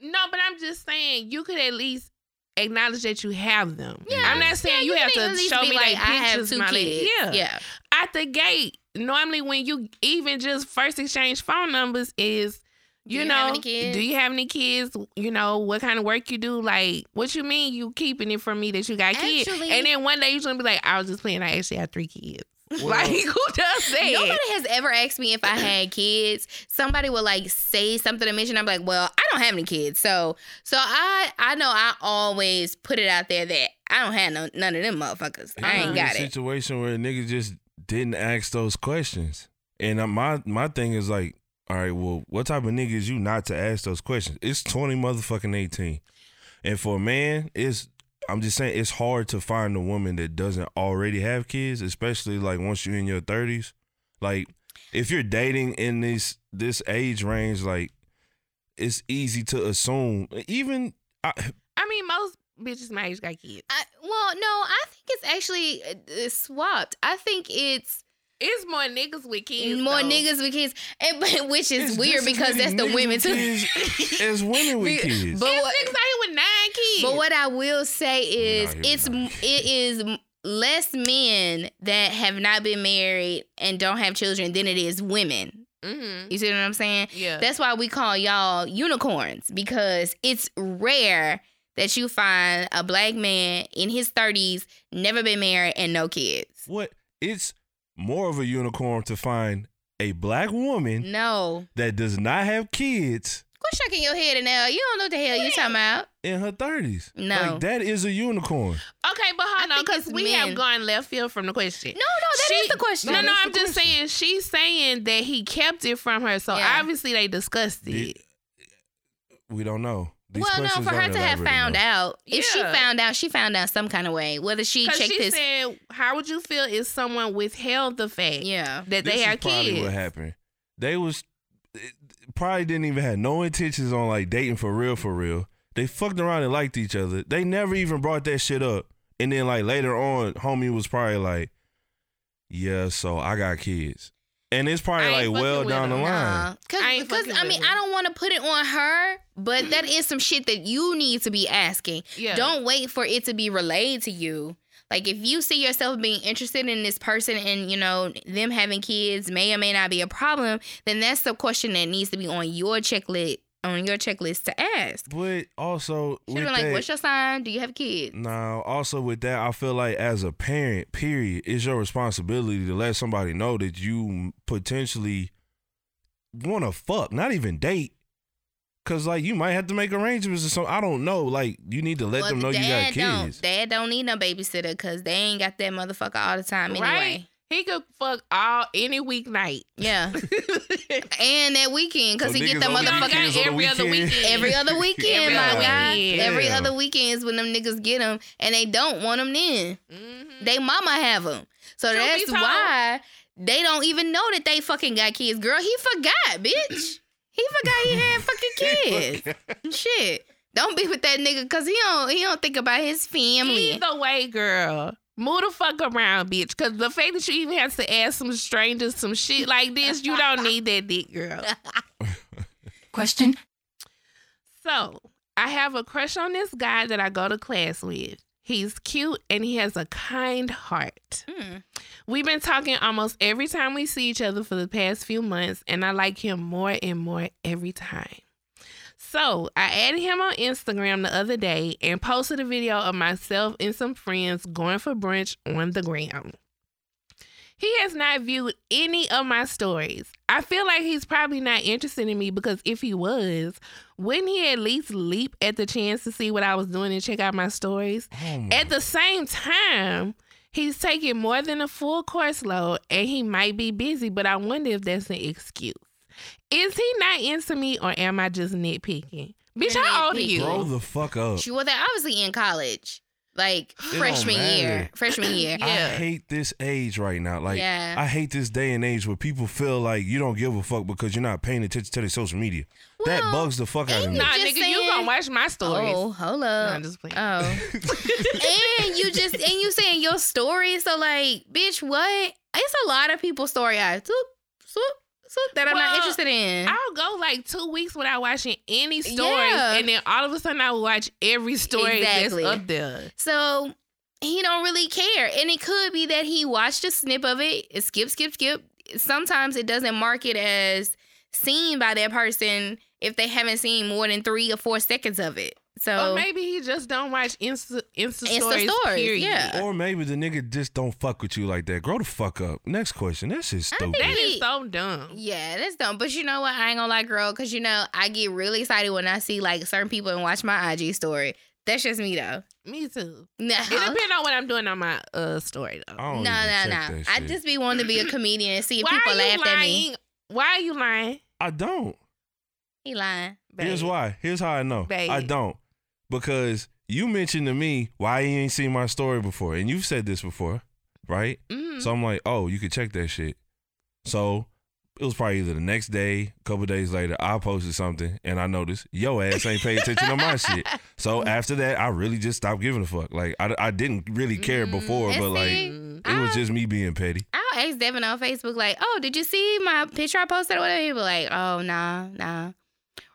No, but I'm just saying you could at least acknowledge that you have them. Yeah, I'm not saying Yeah, you, have to show me like, like I have two and all that. kids. Yeah. yeah. At the gate, normally when you even just first exchange phone numbers is you, you know, have any kids? do you have any kids? You know, what kind of work you do? Like, what you mean you keeping it from me that you got kids? And then one day you're gonna be like, I was just playing. I actually have three kids. Well- like, who does that? Nobody has ever asked me if I had kids. Somebody will like say something to mention. I'm like, well, I don't have any kids. So, so I, I know I always put it out there that I don't have no, none of them motherfuckers. I ain't got a it. Situation where a nigga just didn't ask those questions, and my my thing is like, all right, well, what type of nigga is you not to ask those questions? It's twenty motherfucking eighteen, and for a man, it's I'm just saying it's hard to find a woman that doesn't already have kids, especially like once you're in your thirties. Like if you're dating in this this age range, like it's easy to assume. Even I, I mean, most bitches my age got kids. I, well, no, I think it's actually uh, uh, swapped. I think it's It's more niggas with kids. more though. niggas with kids, and, but- which is it's weird because that's the women too. kids as women with Be- kids. But It's what, niggas out here with nine kids. but what I will say is, Women out here it's it is less men that have not been married and don't have children than it is women. Mm-hmm. You see what I'm saying? Yeah. That's why we call y'all unicorns because it's rare that you find a black man in his 30s, never been married, and no kids. What? It's more of a unicorn to find a black woman No. that does not have kids Quit shaking your head and now you don't know what the hell you're talking about. in her thirties. No. like that is a unicorn. Okay, but hold I on, because we men. have gone left field from the question. No, no, that is She- the question. No, No, no, I'm just question. saying she's saying that he kept it from her, so Yeah. obviously they discussed it. Did- We don't know. These well, no, for her to have elaborate found enough. out, if she found out, she found out some kind of way. Whether she Because checked she this, said, "How would you feel if someone withheld the fact yeah, that This they is have probably kids?" what happened. They was probably didn't even have no intentions on like dating for real, for real. They fucked around and liked each other. They never even brought that shit up. And then like later on, homie was probably like, "Yeah, so I got kids," and it's probably like well fucking with down the him. line. Nah, cause, I ain't because I mean, her. I don't want to put it on her, but that is some shit that you need to be asking. Yeah. Don't wait for it to be relayed to you. Like if you see yourself being interested in this person and you know them having kids may or may not be a problem, then that's the question that needs to be on your checklist on your checklist to ask. But also, She's with like, that, "What's your sign? Do you have kids?" Now, also with that, I feel like as a parent, period, it's your responsibility to let somebody know that you potentially want to fuck, not even date. Cause like you might have to make arrangements or something. I don't know. Like you need to let Well, them know you got dad don't. kids. Dad don't need no babysitter because they ain't got that motherfucker all the time anyway. Right? He could fuck all any weeknight. Yeah, and that weekend because So he get that Motherfucker- motherfucker weekends on the every other weekend. weekend. every other weekend, Every my other guy. weekend. Every Damn. other weekend is when them niggas get them, and they don't want them then. Mhm. They mama have them, so Truth be that's why they don't even know that they fucking got kids. Girl, he forgot, bitch. He forgot he had fucking kids. Shit, don't be with that nigga because he don't he don't think about his family. Either way, girl. Move the fuck around, bitch. Cause the fact that you even have to ask some strangers some shit like this, you don't need that dick, girl. Question. So I have a crush on this guy that I go to class with. He's cute and he has a kind heart. Hmm. We've been talking almost every time we see each other for the past few months, and I like him more and more every time. So I added him on Instagram the other day and posted a video of myself and some friends going for brunch on the gram. He has not viewed any of my stories. I feel like he's probably not interested in me because if he was, wouldn't he at least leap at the chance to see what I was doing and check out my stories? Oh my At the same time, he's taking more than a full course load and he might be busy, but I wonder if that's an excuse. Is he not into me or am I just nitpicking? Bitch, You're how old are you? Grow the fuck up. She well, they're obviously in college, like don't freshman year. Freshman year. yeah. I hate this age right now. Like Yeah. I hate this day and age where people feel like you don't give a fuck because you're not paying attention to their social media. that bugs the fuck out of me. Nah, just nigga, you saying- gonna watch my stories. Oh, hold Nah, up. I'm just playing. Oh. and you just and you saying your story, so like, bitch, what? It's a lot of people's story I swoop, swoop, that I'm not interested in. I'll go like two weeks without watching any stories, Yeah. and then all of a sudden I will watch every story Exactly. that's up there. so he don't really care. And it could be that he watched a snip of it, it skip, skip, skip. Sometimes it doesn't mark it as seen by that person if they haven't seen more than three or four seconds of it. So Or maybe he just don't watch Insta Insta, Insta stories. stories, period. yeah. Or maybe the nigga just don't fuck with you like that. Grow the fuck up. Next question. That shit's I stupid. think- That is so dumb. Yeah, that's dumb. But you know what? I ain't gonna lie, girl, because you know, I get really excited when I see like certain people and watch my IG story. That's just me though. Me too. No, It depends on what I'm doing on my uh story though. I no, don't no, even no. check that I just be wanting to be a comedian and see if people laugh you laughed at me. Why are you lying? I don't. He lying. Here's why. Here's how I know. Babe. I don't. Because you mentioned to me why you ain't seen my story before. And you've said this before, right? Mhm. So I'm like, oh, you could check that shit. So it was probably either the next day, a couple days later, I posted something and I noticed yo ass ain't paying attention to my shit. So after that, I really just stopped giving a fuck. Like I, I didn't really care Mm, before, but like see, Mm. it was I- just me being petty. I'll ask Devin on Facebook, like, oh, did you see my picture I posted or whatever? He'll be like, oh, nah, nah.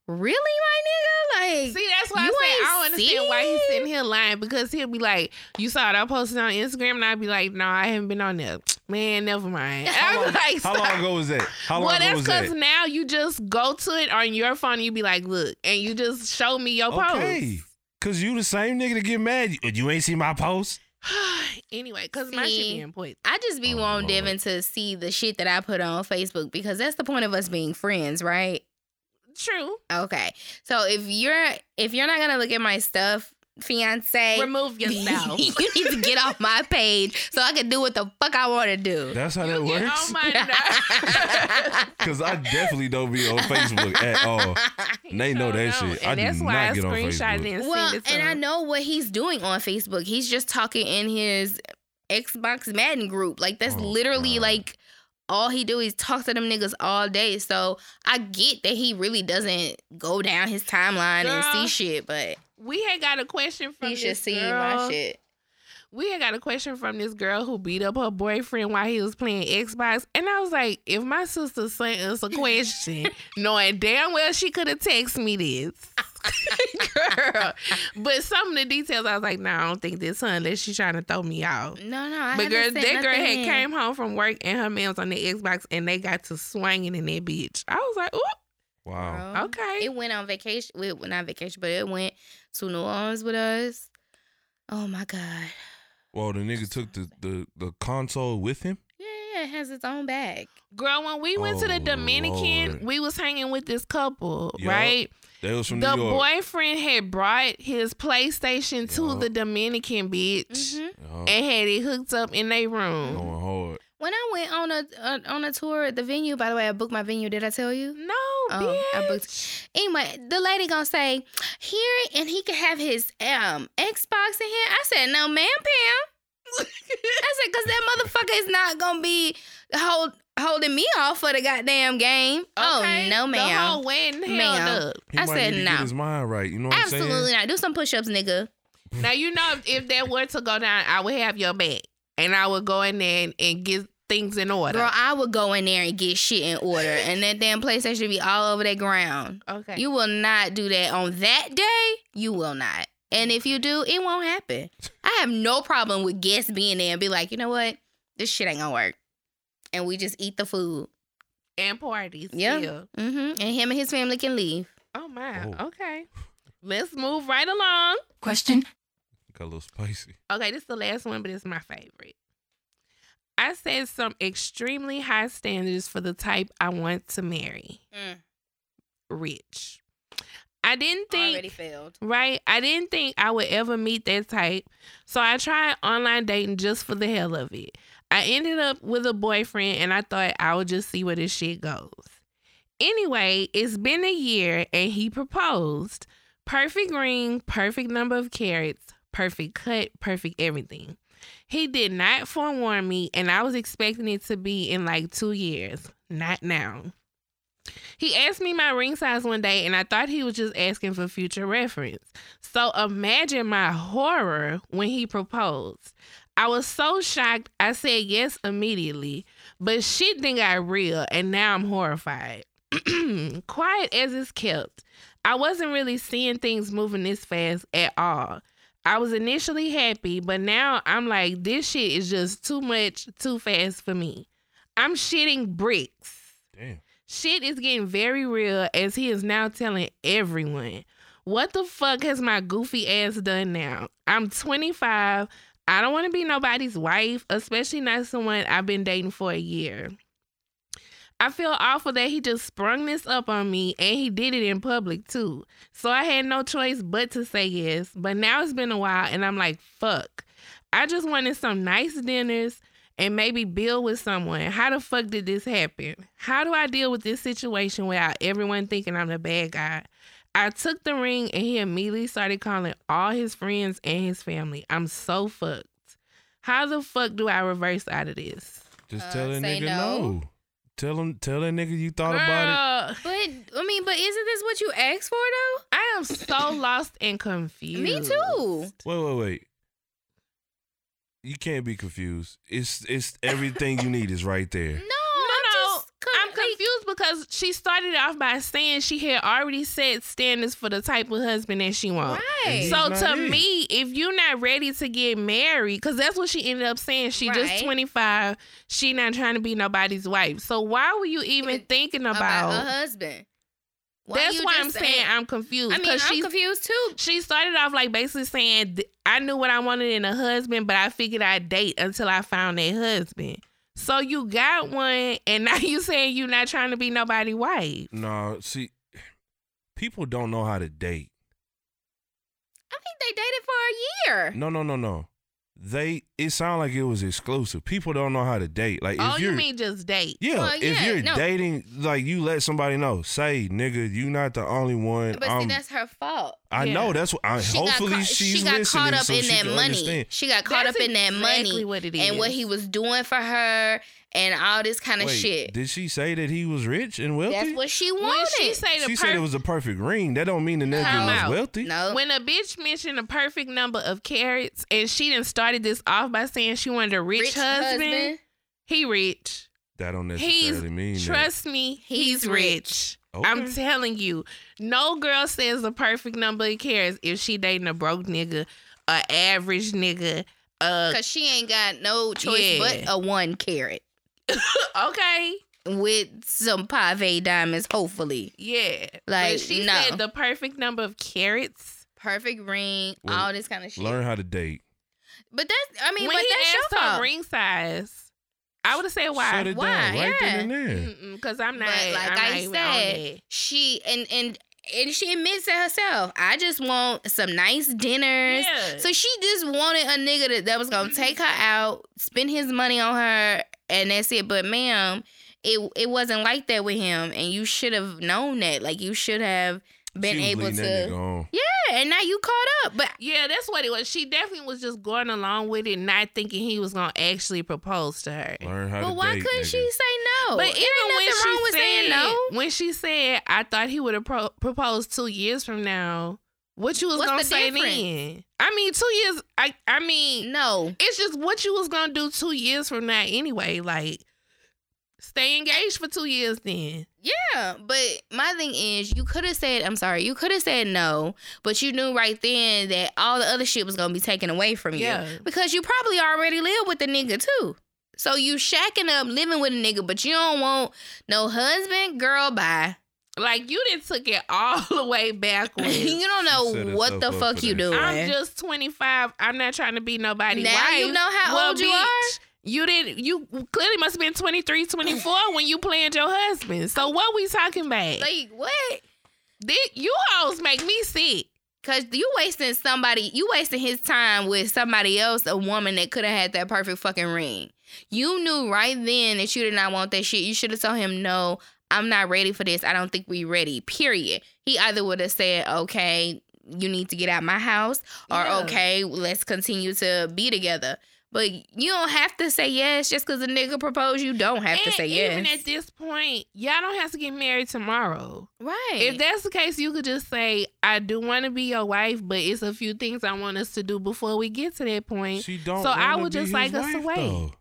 Really, my nigga? Like, See, that's why I you say I don't understand why he's sitting here lying because he'll be like, "You saw that I posted on Instagram," and I'd be like, "No, I haven't been on there." Man, never mind. How long, like, how long ago was that? How long well, ago that's was because that? now you just go to it on your phone and you be like, "Look," and you just show me your post. Okay. Cause you the same nigga to get mad. You, you ain't see my post. post. anyway, because my shit See? be important. I just be Oh, wanting Devin to see the shit that I put on Facebook because that's the point of us being friends, right? True. Okay. So if you're if you're not gonna look at my stuff, fiance, Remove yourself. you need to get off my page so I can do what the fuck I want to do. That's how that You get works. on my nerves. Cause I definitely don't be on Facebook at all. They know that No, shit. And I do that's not why I get on screenshot Facebook. it and well, send and I know what he's doing on Facebook. He's just talking in his Xbox Madden group. Like that's Oh, literally God. like all he do is talk to them niggas all day. So I get that he really doesn't go down his timeline and see shit, but We had got a question from he should see girl. my shit. We had got a question from this girl who beat up her boyfriend while he was playing Xbox. And I was like, if my sister sent us a question, knowing damn well she could have texted me this. girl. But some of the details, I was like, nah, I don't think this, son, unless she's trying to throw me off. No, no, I But girl, that girl had in. came home from work and her man was on the Xbox and they got to swinging in that bitch. I was like, ooh, Wow. Girl, okay. It went on vacation. Well, not vacation, but it went to New Orleans with us. Oh my god. Well, the nigga took the, the, the console with him. Yeah, yeah, it has its own bag. Girl, when we went to the Oh, Dominican, Lord. we was hanging with this couple, Yup. right? That was from The New York. boyfriend had brought his PlayStation to the Dominican bitch Mhm. Oh, and had it hooked up in their room. going hard. When I went on a, a on a tour at the venue, by the way, I booked my venue. Did I tell you? No, Oh, I booked- Anyway, the lady gonna say here, and he can have his um Xbox in here. I said no, ma'am, Pam. I said because that motherfucker is not gonna be hold holding me off for the goddamn game. Okay, Oh no, The ma'am. whole wedding held Ma'am. up. He I might said no. get his mind right. You know what I'm Absolutely not. Do some push ups, nigga. Now you know if, if that were to go down, I would have your back, and I would go in there and, and get things in order. Girl, I would go in there and get shit in order, and that damn PlayStation be all over that ground. okay. You will not do that on that day. You will not. And if you do, it won't happen. I have no problem with guests being there and be like, you know what? This shit ain't gonna work. And we just eat the food. and parties. Yeah. Yeah. Mm-hmm. And him and his family can leave. Oh my. Oh. Okay. Let's move right along. Question. Got a little spicy. Okay, this is the last one, but it's my favorite. I set some extremely high standards for the type I want to marry. Mm. Rich. I didn't think Already failed. right? I didn't think I would ever meet that type. So I tried online dating just for the hell of it. I ended up with a boyfriend and I thought I would just see where this shit goes. Anyway, it's been a year and he proposed. Perfect ring, perfect number of carats, perfect cut, perfect everything. He did not forewarn me and I was expecting it to be in like two years. Not now. He asked me my ring size one day, and I thought he was just asking for future reference. So imagine my horror when he proposed. I was so shocked, I said yes immediately, but shit then got real, and now I'm horrified. Quiet as it's kept, I wasn't really seeing things moving this fast at all. I was initially happy, but now I'm like, this shit is just too much, too fast for me. I'm shitting bricks. Damn. Shit is getting very real as he is now telling everyone. What the fuck has my goofy ass done now? I'm 25. I don't want to be nobody's wife, especially not someone I've been dating for a year. I feel awful that he just sprung this up on me and he did it in public too. So I had no choice but to say yes. But now it's been a while and I'm like, fuck. I just wanted some nice dinners and maybe build with someone. How the fuck did this happen? How do I deal with this situation without everyone thinking I'm the bad guy? I took the ring and he immediately started calling all his friends and his family. I'm so fucked. How the fuck do I reverse out of this? Just Uh, tell that say nigga no. no. Tell him, tell that nigga you thought about it. But I mean, but isn't this what you asked for though? I am so lost and confused. Me too. Wait, wait, wait. You can't be confused. It's it's everything you need is right there. No, No, I'm no. just con- I'm confused because she started off by saying she had already set standards for the type of husband that she wants. Right. So to it. me, if you're not ready to get married, because that's what she ended up saying, she Right. just 25, she not trying to be nobody's wife. So why were you even Even thinking about about? a husband. Why that's why I'm just saying I'm confused. I mean, 'cause I'm she confused too. she started off like basically saying I knew what I wanted in a husband, but I figured I'd date until I found a husband. So you got one, and now you saying you're not trying to be nobody wife. No, see, people don't know how to date. I think they dated for a year. No, no, no, no. They it sounded like it was exclusive. People don't know how to date. Like if oh, you you're mean just date? yeah, Well, if yeah, you're no. dating, like you let somebody know, say, nigga, you not the only one. But see, um, that's her fault. I Yeah. know that's what. I, She hopefully got caught, she's she got listening caught up so in that money. understand. She got caught That's up in that exactly money what it and what is. he was doing for her and all this kind of Wait, shit. did she say that he was rich and wealthy? That's what she When wanted. she say the she per- said it was a perfect ring. That don't mean the nigga Time was out. wealthy. no, when a bitch mentioned a perfect number of carats, and she done started this off by saying she wanted a rich, husband, he rich. That don't He's necessarily mean that. trust me, he's, He's rich. rich. Okay. I'm telling you, no girl says the perfect number of carats if she dating a broke nigga, a average nigga. Uh, Cause she ain't got no choice Yeah. but a one carat okay, with some pave diamonds, hopefully. yeah. Like, but she no. said the perfect number of carats. Perfect ring, Well, all this kind of shit. Learn how to date. But that's, I mean, when but he that's asked your her ring size, I would have said why. Shut it Why? down right then Yeah. and there. Because I'm not. But like I'm I not even said, she and and and she admits it herself. I just want some nice dinners. Yeah. So she just wanted a nigga that, that was gonna take her out, spend his money on her, and that's it. But ma'am, it it wasn't like that with him, and you should have known that. Like you should have been She was able leading that nigga to. on. Yeah, and now you caught up. But Yeah, that's what it was. She definitely was just going along with it, not thinking he was gonna actually propose to her. Learn how but to why date. couldn't nigga. she say no? But even when she wrong with said, saying no. when she said, "I thought he would have pro- proposed two years from now," what you was What's gonna the say difference? then? I mean, two years. I I mean, No. it's just what you was gonna do two years from now anyway. Like, stay engaged for two years then. Yeah, but my thing is, you could have said, I'm sorry, you could have said no, but you knew right then that all the other shit was gonna be taken away from you. Yeah. Because you probably already live with the nigga too. So you shacking up living with a nigga, but you don't want no husband, girl, bye. Like you didn't took it all the way backwards. you don't know what the fuck you that. doing. I'm just 25. I'm not trying to be nobody Now wife. you know how Well, old you bitch, are? You didn't. You clearly must have been 23, 24 when you planned your husband. So what we talking about? Like what? Did you hoes make me sick. Cause you wasting somebody, you wasting his time with somebody else, a woman that could have had that perfect fucking ring. You knew right then that you did not want that shit. You should have told him, no, I'm not ready for this. I don't think we ready. Period. He either would have said, okay, you need to get out my house, or Yeah. okay, let's continue to be together. But you don't have to say yes just because a nigga proposed. You don't have to say even yes. Even at this point, y'all don't have to get married tomorrow. right. If that's the case, you could just say, "I do want to be your wife, but it's a few things I want us to do before we get to that point." She don't. So I wanna would be just his like us to wife, wait. though.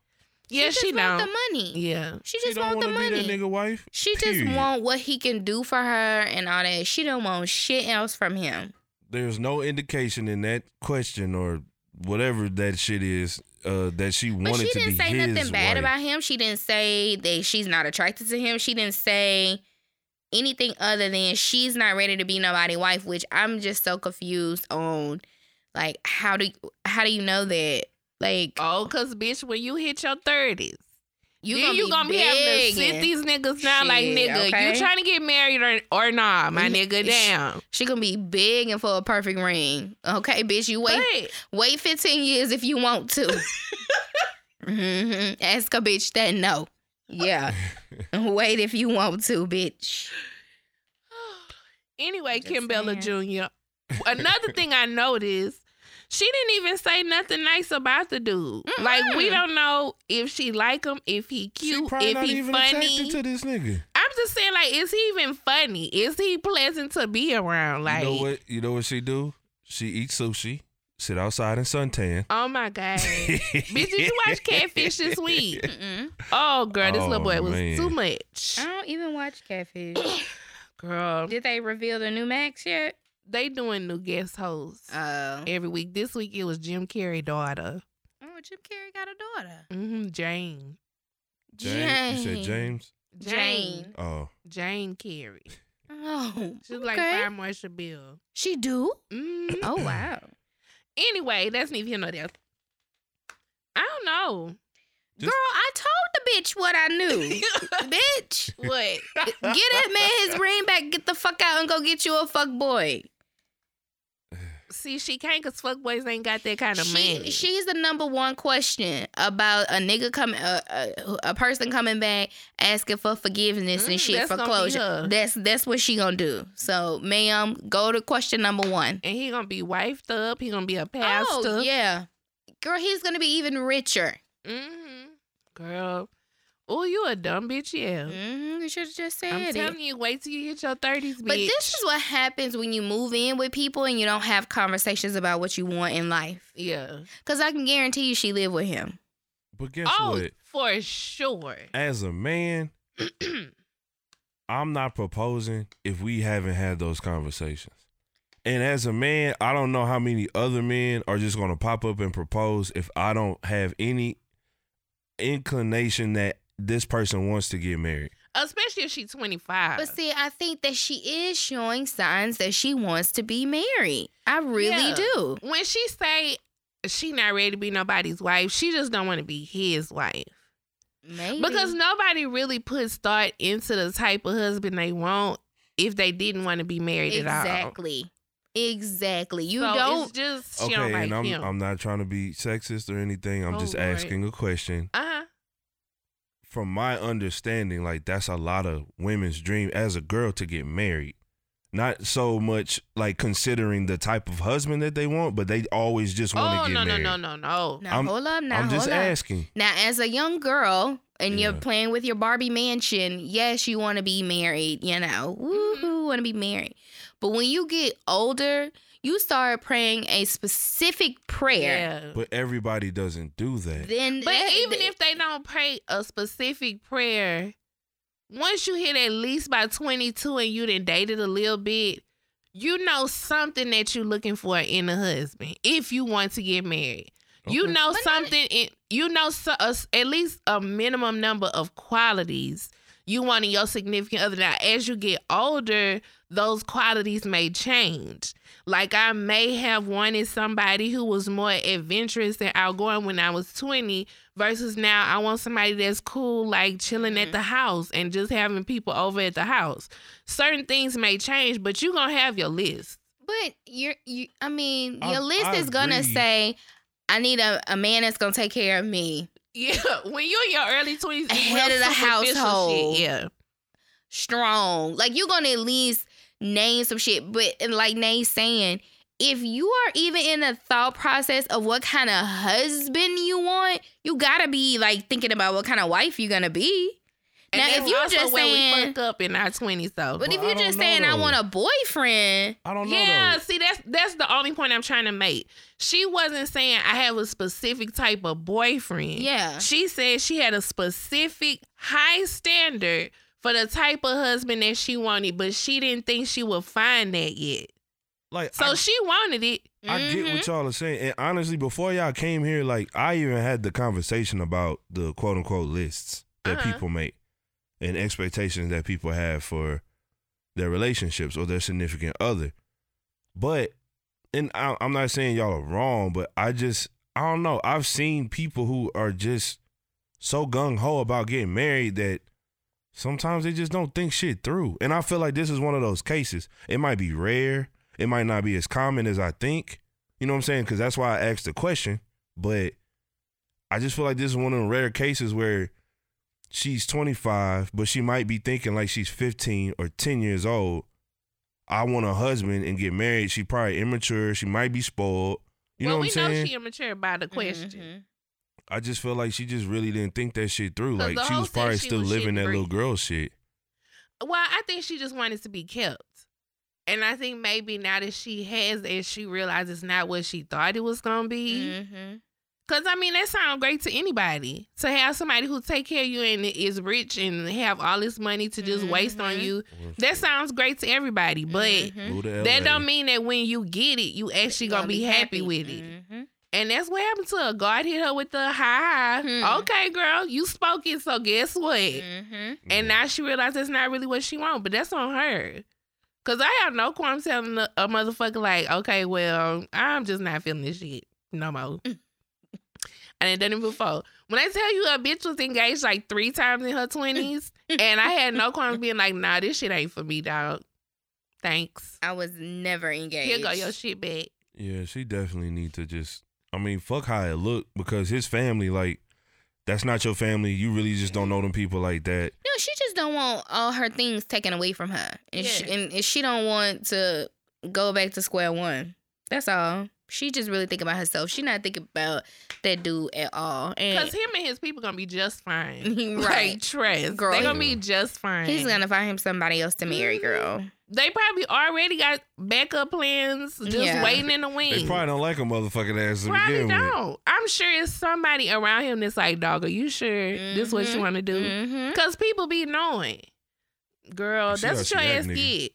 yeah, just she, want don't. the money. Yeah. She She just don't want the wanna money. be that nigga wife. She just want what he can do for her and all that. She don't want shit else from him. there's no indication in that question or whatever that shit is uh, that she wanted But wanted she didn't say nothing bad wife. about him. She didn't say that she's not attracted to him. She didn't say anything other than she's not ready to be nobody wife, which I'm just so confused on like how do how do you know that? Like Oh, cause bitch, when you hit your thirties, you then gonna you be gonna be having to sit these niggas down like nigga. okay. You trying to get married or or nah, my nigga? Damn. She gonna be big and for a perfect ring. Okay, bitch, you wait But wait 15 years if you want to. hmm Ask a bitch that no. Yeah. wait if you want to, bitch. anyway, Kim Bella. Jr. Another thing I noticed, she didn't even say nothing nice about the dude. Like we don't know if she like him, if he cute, probably if not he even funny. to this nigga. I'm just saying, like, is he even funny? Is he pleasant to be around? Like, you know what? You know what she do? She eats sushi, sit outside and suntan. oh my god, bitch, did you watch Catfish this week? Mm-mm. Oh girl, this Oh, little boy was man. too much. I don't even watch Catfish. Girl, Did they reveal the new Max yet? They doing new guest hosts Oh. every week. This week it was Jim Carrey daughter, Oh, Jim Carrey got a daughter. Mm-hmm. Jane. James, you said James? Jane. Oh, Jane Carrey. Oh, She's like okay. Fire Marshal Bill. She do? Mm. Oh wow. Anyway, that's neither here nor there. I don't know. Just- Girl, I told the bitch what I knew. bitch. what? Get that man his ring back. Get the fuck out and go get you a fuck boy. See, she can't because fuckboys ain't got that kind of She, money. she's the number one question about a nigga coming, a, a, a person coming back asking for forgiveness Mm, and shit for closure. That's that's what she gonna do. So, ma'am, go to question number one. and he gonna be wifed up. He gonna be a pastor. Oh yeah, girl, he's gonna be even richer. Mm-hmm. Girl. Oh, you a dumb bitch, yeah. hmm you should have just said I'm it. telling you, wait till you hit your thirties, bitch. But this is what happens when you move in with people and you don't have conversations about what you want in life. yeah. Cause I can guarantee you, she lived with him. but guess oh, what? for sure. As a man, I'm not proposing if we haven't had those conversations. And as a man, I don't know how many other men are just going to pop up and propose if I don't have any inclination that this person wants to get married. Especially if she's 25. But see, I think that she is showing signs that she wants to be married. I really Yeah. do. when she say she not ready to be nobody's wife, she just don't want to be his wife. Maybe Because nobody really puts thought into the type of husband they want if they didn't want to be married at all. exactly, exactly. You So don't. It's just Okay, don't like and I'm him. I'm not trying to be sexist or anything. I'm Oh, just Lord. asking a question. uh huh. From my understanding, like that's a lot of women's dream as a girl to get married. Not so much like considering the type of husband that they want, but they always just want Oh to get married. no no no no no. now I'm- hold up. Now I'm just hold up. asking. Now, as a young girl and you're playing with your Barbie mansion, yes, you want to be married, you know, Mm-hmm. woohoo, want to be married. But when you get older, you start praying a specific prayer. Yeah. But everybody doesn't do that. Then, But that- even if they don't pray a specific prayer, once you hit at least by 22 and you done dated a little bit, you know something that you're looking for in a husband if you want to get married. You know But not- something, in, you know so, uh, at least a minimum number of qualities you want in your significant other. Now, as you get older, those qualities may change. Like I may have wanted somebody who was more adventurous and outgoing when I was 20 versus now I want somebody that's cool, like chilling at Mhm. the house and just having people over at the house. Certain things may change, but you're going to have your list. But you're, you, I mean, I- your list I is gonna say, I need a, a man that's gonna take care of me. Yeah, when you're in your early 20s, it's Head of the household. Shit. Yeah. strong. Like you're gonna at least name some shit. But like Nay's saying, if you are even in the thought process of what kind of husband you want, you gotta be like thinking about what kind of wife you're gonna be. And Now, if you also just where saying- we fuck up in our 20s, though. But Well, if I you're just know, saying I want a boyfriend, I don't know. Yeah, though. see that's that's the only point I'm trying to make. She wasn't saying I have a specific type of boyfriend. yeah. She said she had a specific high standard for the type of husband that she wanted, but she didn't think she would find that yet. like So I, she wanted it. I get Mhm. what y'all are saying. And honestly, before y'all came here, like I even had the conversation about the quote unquote lists that Uh-huh. people make and expectations that people have for their relationships or their significant other. But and I, I'm not saying y'all are wrong, but I just I don't know. I've seen people who are just so gung ho about getting married that sometimes they just don't think shit through. And I feel like this is one of those cases. It might be rare. It might not be as common as I think. You know what I'm saying? Because that's why I asked the question. But I just feel like this is one of the rare cases where she's 25, but she might be thinking like she's 15 or 10 years old. I want a husband and get married. She probably immature. She might be spoiled. You well, know what I'm saying? know she immature by the question. Mhm. I just feel like she just really didn't think that shit through. 'Cause Like she was probably she still was living shitting that little girl shit. Well, I think she just wanted to be kept. And I think maybe now that she has it, she realizes not what she thought it was gonna be. Mhm. Cause I mean that sounds great to anybody to have somebody who take care of you and is rich and have all this money to just waste on Mhm. you. That sounds great to everybody, but Mhm. That LA. don't mean that when you get it, you actually gonna, be, happy, with it. And that's what happened to her. God hit her with the high. Hmm. Okay, girl, you spoke it, so guess what? Mhm. And now she realized that's not really what she want, but that's on her. Cause I have no qualm telling a, a motherfucker like, okay, well, I'm just not feeling this shit no more. I done done it before. When I tell you a bitch was engaged like three times in her twenties, and I had no qualms being like, nah, this shit ain't for me, dog. Thanks. I was never engaged. Here go your shit back. Yeah, she definitely need to just. I mean, fuck how it look because his family, like, that's not your family. You really just don't know them people like that. No, she just don't want all her things taken away from her, and she and, and she don't want to go back to square one. That's all. She just really think about herself. She not thinking about that dude at all. And Cause him and his people gonna be just fine. Right. Like trust. Girl, they gonna be just fine. he's gonna find him somebody else to marry, Mm-hmm. girl. they probably already got backup plans just Yeah. waiting in the wings. They probably don't like a motherfucking ass to Probably don't. I'm sure it's somebody around him that's like, dog, are you sure this what you Mhm. want to do? Mhm. Because people be knowing. Girl, See that's how what your she ass nigga. get.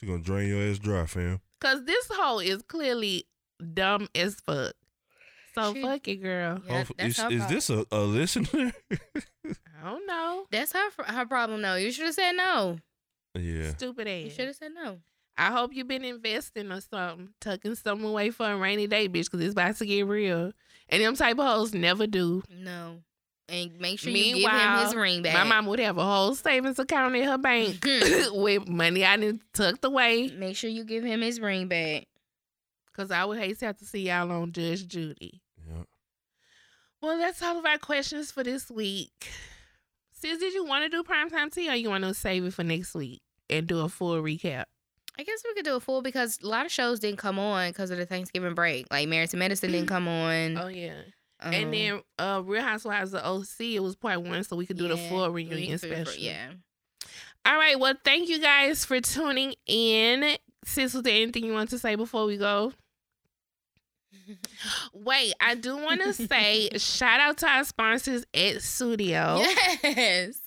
She gonna drain your ass dry, fam. Because this hoe is clearly dumb as fuck. So She- fuck it, girl. Yeah, Hopefully- that's is is this a, a listener? I don't know. That's her her problem. though. you should have said no. yeah. Stupid ass. You should have said no. I hope you've been investing or something, tucking something away for a rainy day, bitch, because it's about to get real. And them type of hoes never do. No. And make sure you give him his ring back. My mom would have a whole savings account in her bank mm-hmm. with money I done tucked away. Make sure you give him his ring back. Cause I would hate to have to see y'all on Judge Judy. Yeah. Well, that's all of our questions for this week. Sis, did you want to do primetime tea or you want to save it for next week and do a full recap? I guess we could do a full because a lot of shows didn't come on because of the Thanksgiving break. Like Married to Medicine didn't come on. Oh yeah. Um, and then uh Real Housewives of OC, it was part one, so we could do the full reunion could for- special. Yeah. All right. Well, thank you guys for tuning in. Sis, was there anything you want to say before we go? Wait, I do want to say shout out to our sponsors at Sudio. Yes.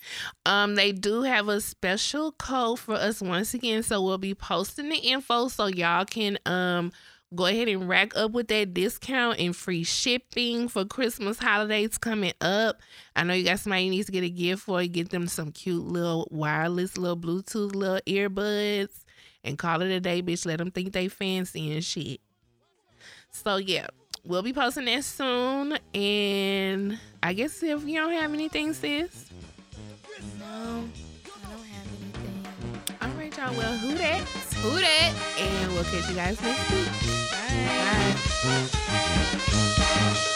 Um, they do have a special code for us once again, so we'll be posting the info so y'all can um go ahead and rack up with that discount and free shipping for Christmas holidays coming up. I know you got somebody you need to get a gift for. You Get them some cute little wireless, little Bluetooth, little earbuds, and call it a day, bitch. Let them think they fancy and shit. So yeah, we'll be posting that soon. And I guess if you don't have anything, sis. No, I don't have anything. All right, y'all. Well, who that? Who that? And we'll catch you guys next week. Bye. Bye.